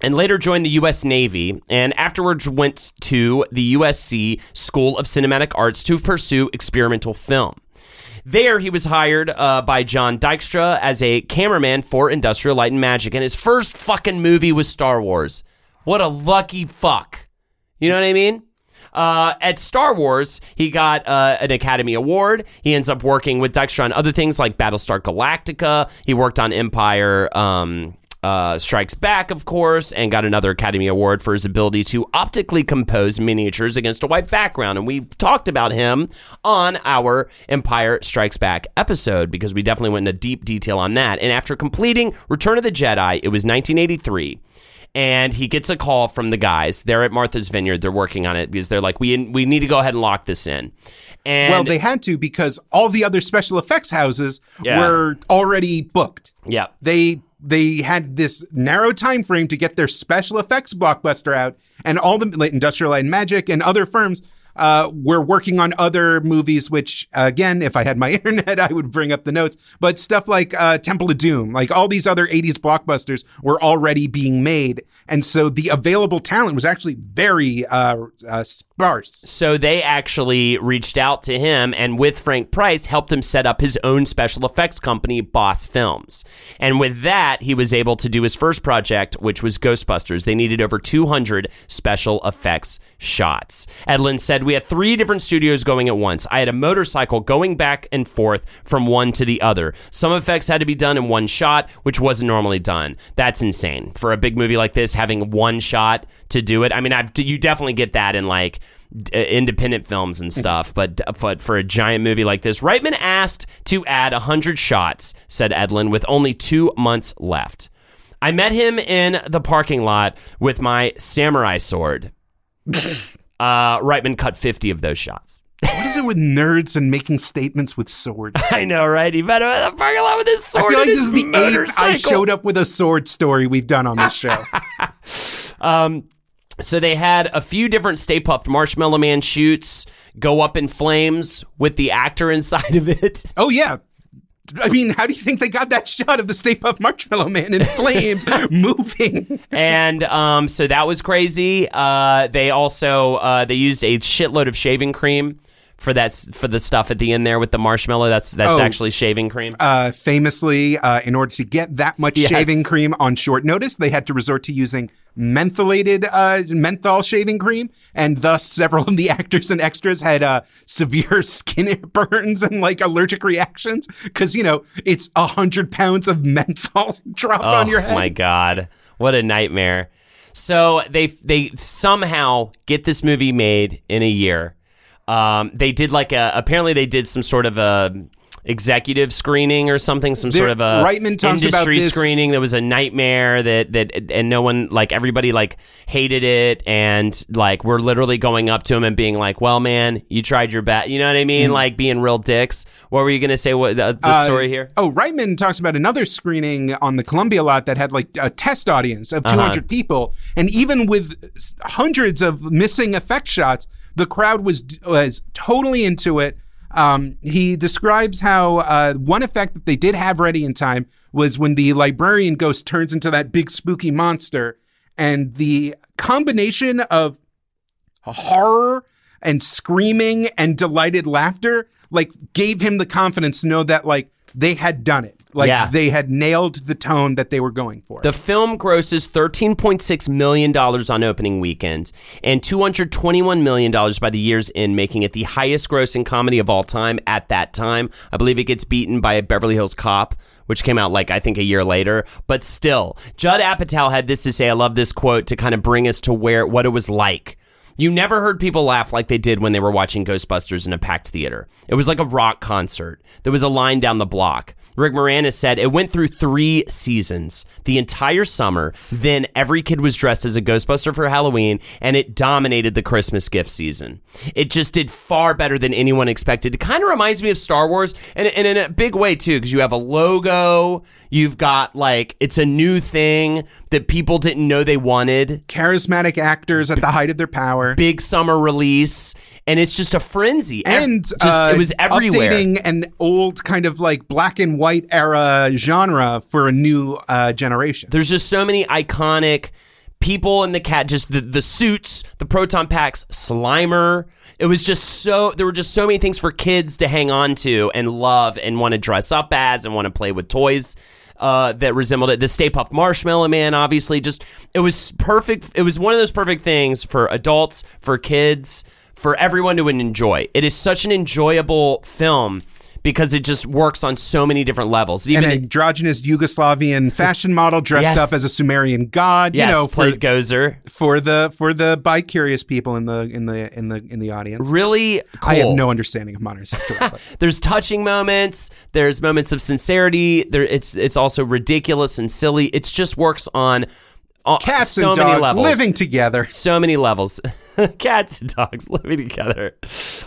S2: and later joined the U.S. Navy, and afterwards went to the USC School of Cinematic Arts to pursue experimental film. There, he was hired uh, by John Dykstra as a cameraman for Industrial Light and Magic, and his first fucking movie was Star Wars. What a lucky fuck. You know what I mean? Uh, at Star Wars, he got uh, an Academy Award. He ends up working with Dykstra on other things like Battlestar Galactica. He worked on Empire um, uh, Strikes Back, of course, and got another Academy Award for his ability to optically compose miniatures against a white background. And we talked about him on our Empire Strikes Back episode because we definitely went into deep detail on that. And after completing Return of the Jedi, it was 1983 and he gets a call from the guys. They're at Martha's Vineyard. They're working on it because they're like, we we need to go ahead and lock this in. And
S1: well, they had to because all the other special effects houses
S2: Yeah.
S1: were already booked.
S2: yeah,
S1: They they had this narrow time frame to get their special effects blockbuster out, and all the like, Industrial Light and Magic and other firms uh, were working on other movies, which again, if I had my internet, I would bring up the notes. But stuff like uh, Temple of Doom, like all these other 80s blockbusters were already being made. And so the available talent was actually very uh, uh, sparse.
S2: So they actually reached out to him and with Frank Price helped him set up his own special effects company, Boss Films. And with that, he was able to do his first project, which was Ghostbusters. They needed over 200 special effects shots. Edlund said, We had three different studios going at once. I had a motorcycle going back and forth from one to the other. Some effects had to be done in one shot, which wasn't normally done. That's insane. For a big movie like this, having one shot to do it. I mean, I've, you definitely get that in like uh, independent films and stuff, but but for a giant movie like this, Reitman asked to add 100 shots, said Edlund, with only two months left. I met him in the parking lot with my samurai sword. Uh, Reitman cut 50 of those shots.
S1: What is it with nerds and making statements with swords?
S2: I know, right? He met him in the parking lot with his sword.
S1: I feel like this is the eighth I showed up with a sword story we've done on this show.
S2: Um, so they had a few different Stay Puft Marshmallow Man shoots go up in flames with the actor inside of it.
S1: oh, yeah. I mean, how do you think they got that shot of the Stay Puft Marshmallow Man in flames moving?
S2: and um, so that was crazy. Uh, they also uh, they used a shitload of shaving cream for that for the stuff at the end there with the marshmallow. That's that's
S1: Oh.
S2: actually shaving cream.
S1: Uh, famously, uh, in order to get that much
S2: Yes.
S1: shaving cream on short notice, they had to resort to using mentholated uh, menthol shaving cream, and thus several of the actors and extras had uh, severe skin burns and like allergic reactions because you know it's a hundred pounds of menthol dropped on your head.
S2: Oh my god, what a nightmare! So they they somehow get this movie made in a year. Um, they did like a apparently they did some sort of a executive screening or something, some sort of a
S1: Reitman talks about
S2: industry
S1: this-
S2: screening that was a nightmare that that and no one like everybody like hated it and like we're literally going up to him and being like, well, man, you tried your best, you know what I mean? Like being real dicks. What were you gonna say? What the, the
S1: Mm-hmm. Uh,
S2: story here?
S1: Oh, Reitman talks about another screening on the Columbia lot that had like a test audience of
S2: Uh-huh.
S1: 200 people, and even with hundreds of missing effect shots, the crowd was was totally into it. Um, he describes how uh, one effect that they did have ready in time was when the librarian ghost turns into that big spooky monster, and the combination of horror and screaming and delighted laughter like gave him the confidence to know that like they had done it like
S2: Yeah.
S1: they had nailed the tone that they were going for
S2: The film grosses $13.6 million on opening weekend and $221 million by the year's end, making it the highest grossing comedy of all time at that time. I believe it gets beaten by Beverly Hills Cop, which came out like, I think, a year later. But still, Judd Apatow had this to say. I love this quote to kind of bring us to where what it was like. You never heard people laugh like they did when they were watching Ghostbusters in a packed theater. It was like a rock concert. There was a line down the block. Rick Moranis said it went through three seasons, the entire summer. Then every kid was dressed as a Ghostbuster for Halloween, and it dominated the Christmas gift season. It just did far better than anyone expected. It kind of reminds me of Star Wars, and, and in a big way too, because you have a logo, you've got like it's a new thing that people didn't know they wanted
S1: charismatic actors at the height of their power
S2: big summer release, and it's just a frenzy.
S1: And
S2: just,
S1: uh,
S2: it was everywhere.
S1: updating an old kind of like black and white era genre for a new uh, generation
S2: There's just so many iconic people in the cat, just the, the suits, the proton packs, Slimer. It was just so there were just so many things for kids to hang on to and love and want to dress up as and want to play with toys. Uh, that resembled it. The Stay Puft Marshmallow Man, obviously, just it was perfect. It was one of those perfect things for adults, for kids, for everyone to enjoy. It is such an enjoyable film because it just works on so many different levels. Even
S1: an androgynous Yugoslavian fashion model dressed
S2: Yes.
S1: up as a Sumerian god.
S2: yes,
S1: you know, for
S2: played Gozer.
S1: for the for the bi-curious people in the in the in the in the audience.
S2: Really cool.
S1: I have no understanding of modern sexuality.
S2: There's touching moments. There's moments of sincerity. There, it's it's also ridiculous and silly. It just works on uh,
S1: Cats
S2: so
S1: and
S2: many
S1: dogs
S2: levels.
S1: living together.
S2: so many levels. Cats and dogs living together.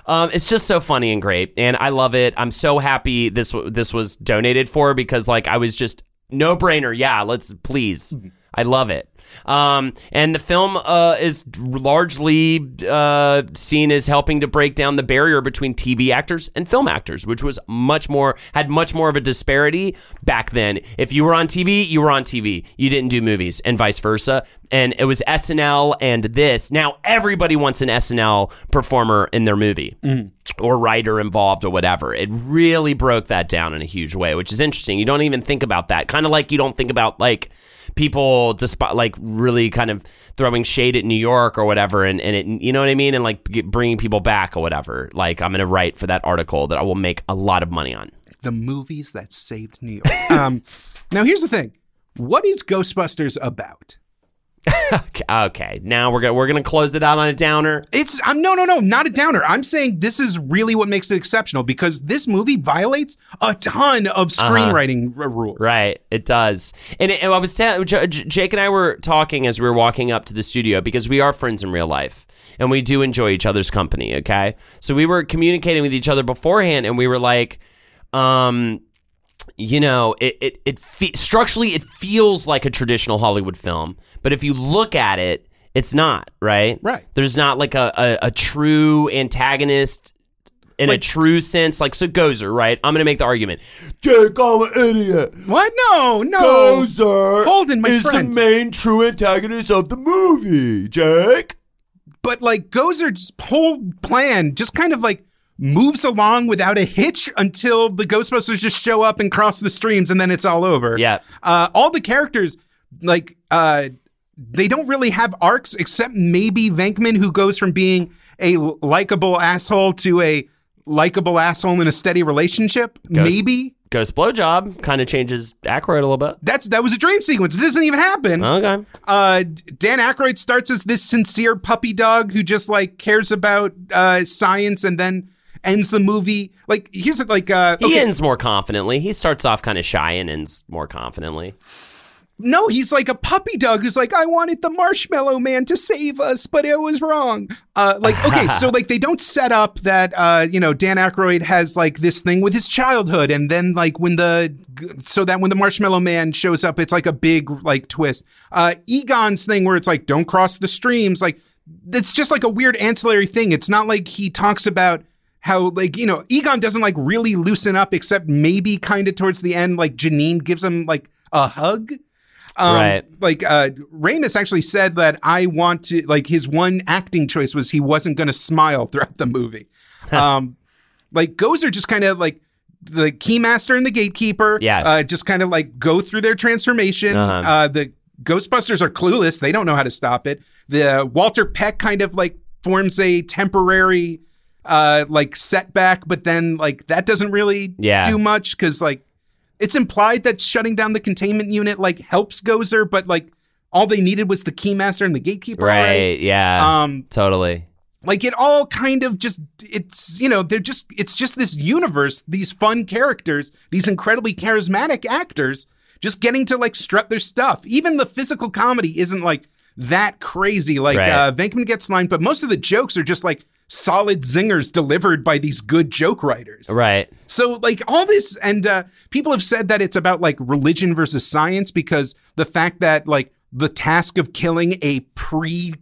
S2: Um, it's just so funny and great, and I love it. I'm so happy this this was donated for because like I was just no brainer. Yeah, let's please. I love it. Um, and the film uh, is largely uh, seen as helping to break down the barrier between TV actors and film actors, which was much more had much more of a disparity back then. If you were on TV, you were on TV. You didn't do movies, and vice versa. And it was SNL and this. Now everybody wants an SNL performer in their movie or writer involved or whatever. It really broke that down in a huge way, which is interesting. You don't even think about that. Kind of like you don't think about like people despite like really kind of throwing shade at New York or whatever and, and it you know what I mean and like bringing people back or whatever. Like I'm to write for that article that I will make a lot of money on.
S1: The movies that saved New York. um, now, here's the thing what is Ghostbusters about?
S2: Okay. Now we're to we're to close it out on a downer.
S1: It's I'm no no no not a downer. I'm saying this is really what makes it exceptional because this movie violates a ton of screenwriting r- rules.
S2: Right, it does. And, it, and I was telling J- J- Jake and I were talking as we were walking up to the studio because we are friends in real life and we do enjoy each other's company. Okay, so we were communicating with each other beforehand, and we were like, um, you know, it it, it fe- structurally it feels like a traditional Hollywood film, but if you look at it. It's not right.
S1: Right.
S2: There's not like a, a, a true antagonist in a true sense. Like so, Gozer, right? I'm gonna make the argument. Jake, I'm an idiot.
S1: What? No, no.
S2: Gozer
S1: Holden, my
S2: is
S1: friend.
S2: the main true antagonist of the movie, Jake.
S1: but like Gozer's whole plan just kind of like moves along without a hitch until the Ghostbusters just show up and cross the streams and then it's all over.
S2: Yeah.
S1: Uh, all the characters, like, uh, they don't really have arcs except maybe Venkman, who goes from being a likable asshole to a likable asshole in a steady relationship. Maybe
S2: Ghost blowjob kind of changes Aykroyd a little bit.
S1: that's that was a dream sequence. It doesn't even happen.
S2: Okay.
S1: Uh, Dan Aykroyd starts as this sincere puppy dog who just like cares about uh, science and then ends the movie. Like here's it, like uh,
S2: He ends more confidently. He starts off kind of shy and ends more confidently.
S1: no, he's like a puppy dog who's like, I wanted the Marshmallow Man to save us, but it was wrong. Uh, like okay, so like they don't set up that uh, you know Dan Aykroyd has like this thing with his childhood, and then like when the so that when the Marshmallow Man shows up, it's like a big like twist. Uh, Egon's thing where it's like don't cross the streams, like it's just like a weird ancillary thing. It's not like he talks about how like you know Egon doesn't like really loosen up except maybe kind of towards the end like Janine gives him like a hug. Um,
S2: Right.
S1: Like uh Ramis actually said that I want to like his one acting choice was he wasn't going to smile throughout the movie. um like Gozer just kind of like the keymaster and the gatekeeper
S2: Yeah.
S1: uh just kind of like go through their transformation.
S2: Uh-huh.
S1: Uh the Ghostbusters are clueless. They don't know how to stop it. The Walter Peck kind of like forms a temporary uh like setback, but then like that doesn't really
S2: Yeah.
S1: do much because like it's implied that shutting down the containment unit like helps Gozer, but like all they needed was the keymaster and the gatekeeper.
S2: Right.
S1: already.
S2: Yeah.
S1: Um,
S2: totally.
S1: like it all kind of just it's you know they're just it's just this universe these fun characters these incredibly charismatic actors just getting to like strut their stuff even the physical comedy isn't like that crazy like
S2: Right.
S1: uh Venkman gets line but most of the jokes are just like solid zingers delivered by these good joke writers
S2: Right.
S1: so like all this and uh people have said that it's about like religion versus science because the fact that like the task of killing a pre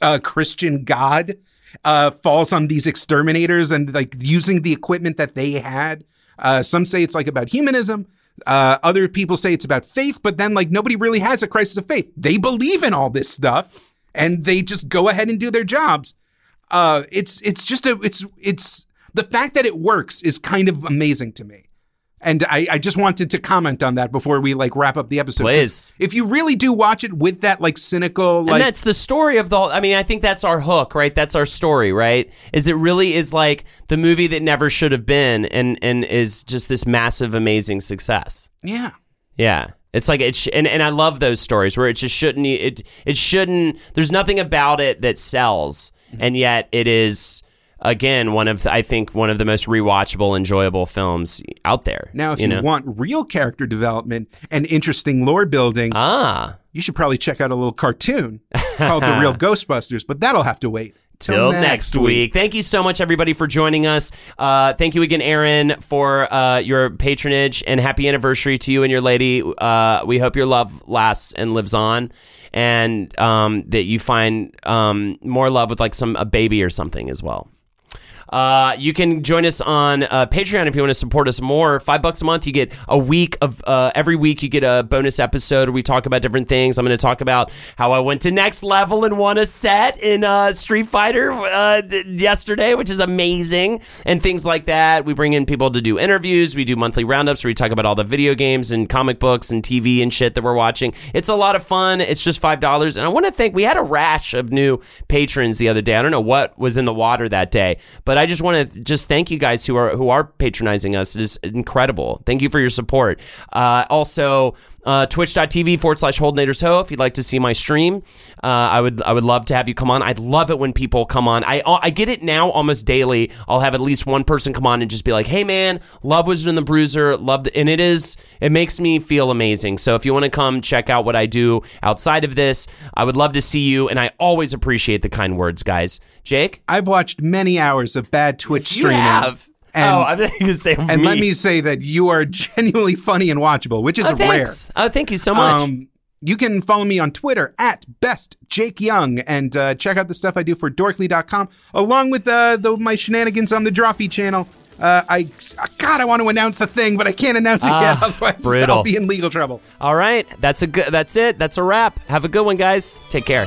S1: uh, Christian god uh falls on these exterminators and like using the equipment that they had. Uh some say it's like about humanism. Uh other people say it's about faith, but then like nobody really has a crisis of faith. They believe in all this stuff and they just go ahead and do their jobs uh it's it's just a it's it's the fact that it works is kind of amazing to me and I, I just wanted to comment on that before we like wrap up the episode.
S2: Please.
S1: if you really do watch it with that like cynical
S2: and that's the story of the whole, I mean, I think that's our hook, right? That's our story, right? Is it really is like the movie that never should have been and and is just this massive amazing success.
S1: yeah
S2: Yeah. It's like it sh- and, and I love those stories where it just shouldn't it it shouldn't there's nothing about it that sells and yet it is again one of the, I think one of the most rewatchable enjoyable films out there.
S1: now if you,
S2: know?
S1: want real character development and interesting lore building
S2: Ah.
S1: you should probably check out a little cartoon called the real ghostbusters but that'll have to wait
S2: Till next week. Thank you so much, everybody, for joining us. Uh, thank you again, Aaron, for uh, your patronage and happy anniversary to you and your lady. Uh, we hope your love lasts and lives on, and um, that you find um, more love with like some a baby or something as well. Uh, you can join us on uh, Patreon if you want to support us more. Five bucks a month, you get a week of uh, every week. You get a bonus episode where we talk about different things. I'm going to talk about how I went to next level and won a set in uh, Street Fighter uh, yesterday, which is amazing, and things like that. We bring in people to do interviews. We do monthly roundups where we talk about all the video games and comic books and TV and shit that we're watching. It's a lot of fun. It's just five dollars, and I want to thank. We had a rash of new patrons the other day. I don't know what was in the water that day, but I just want to just thank you guys who are who are patronizing us. It is incredible. Thank you for your support. Uh, also. Uh, twitch.tv forward slash holdenators ho if you'd like to see my stream. Uh, i would i would love to have you come on. I'd love it when people come on. I i get it now almost daily. I'll have at least one person come on and just be like hey man love wizard and the bruiser love the, and it is it makes me feel amazing. So if you want to come check out what i do outside of this i would love to see you and i always appreciate the kind words guys. Jake?
S1: I've watched many hours of bad Twitch
S2: you
S1: streaming.
S2: have
S1: And,
S2: oh i think you say
S1: and let me say that you are genuinely funny and watchable, which is
S2: oh,
S1: rare.
S2: oh thank you so much
S1: Um, you can follow me on Twitter at best Jake Young and uh, check out the stuff I do for dorkly.com along with uh, the, my shenanigans on the Drawfee channel. Uh, I God, I want to announce the thing, but I can't announce it yet.
S2: Ah,
S1: Otherwise,
S2: brutal.
S1: I'll be in legal trouble.
S2: All right, that's a good. That's it. That's a wrap. Have a good one, guys. Take care.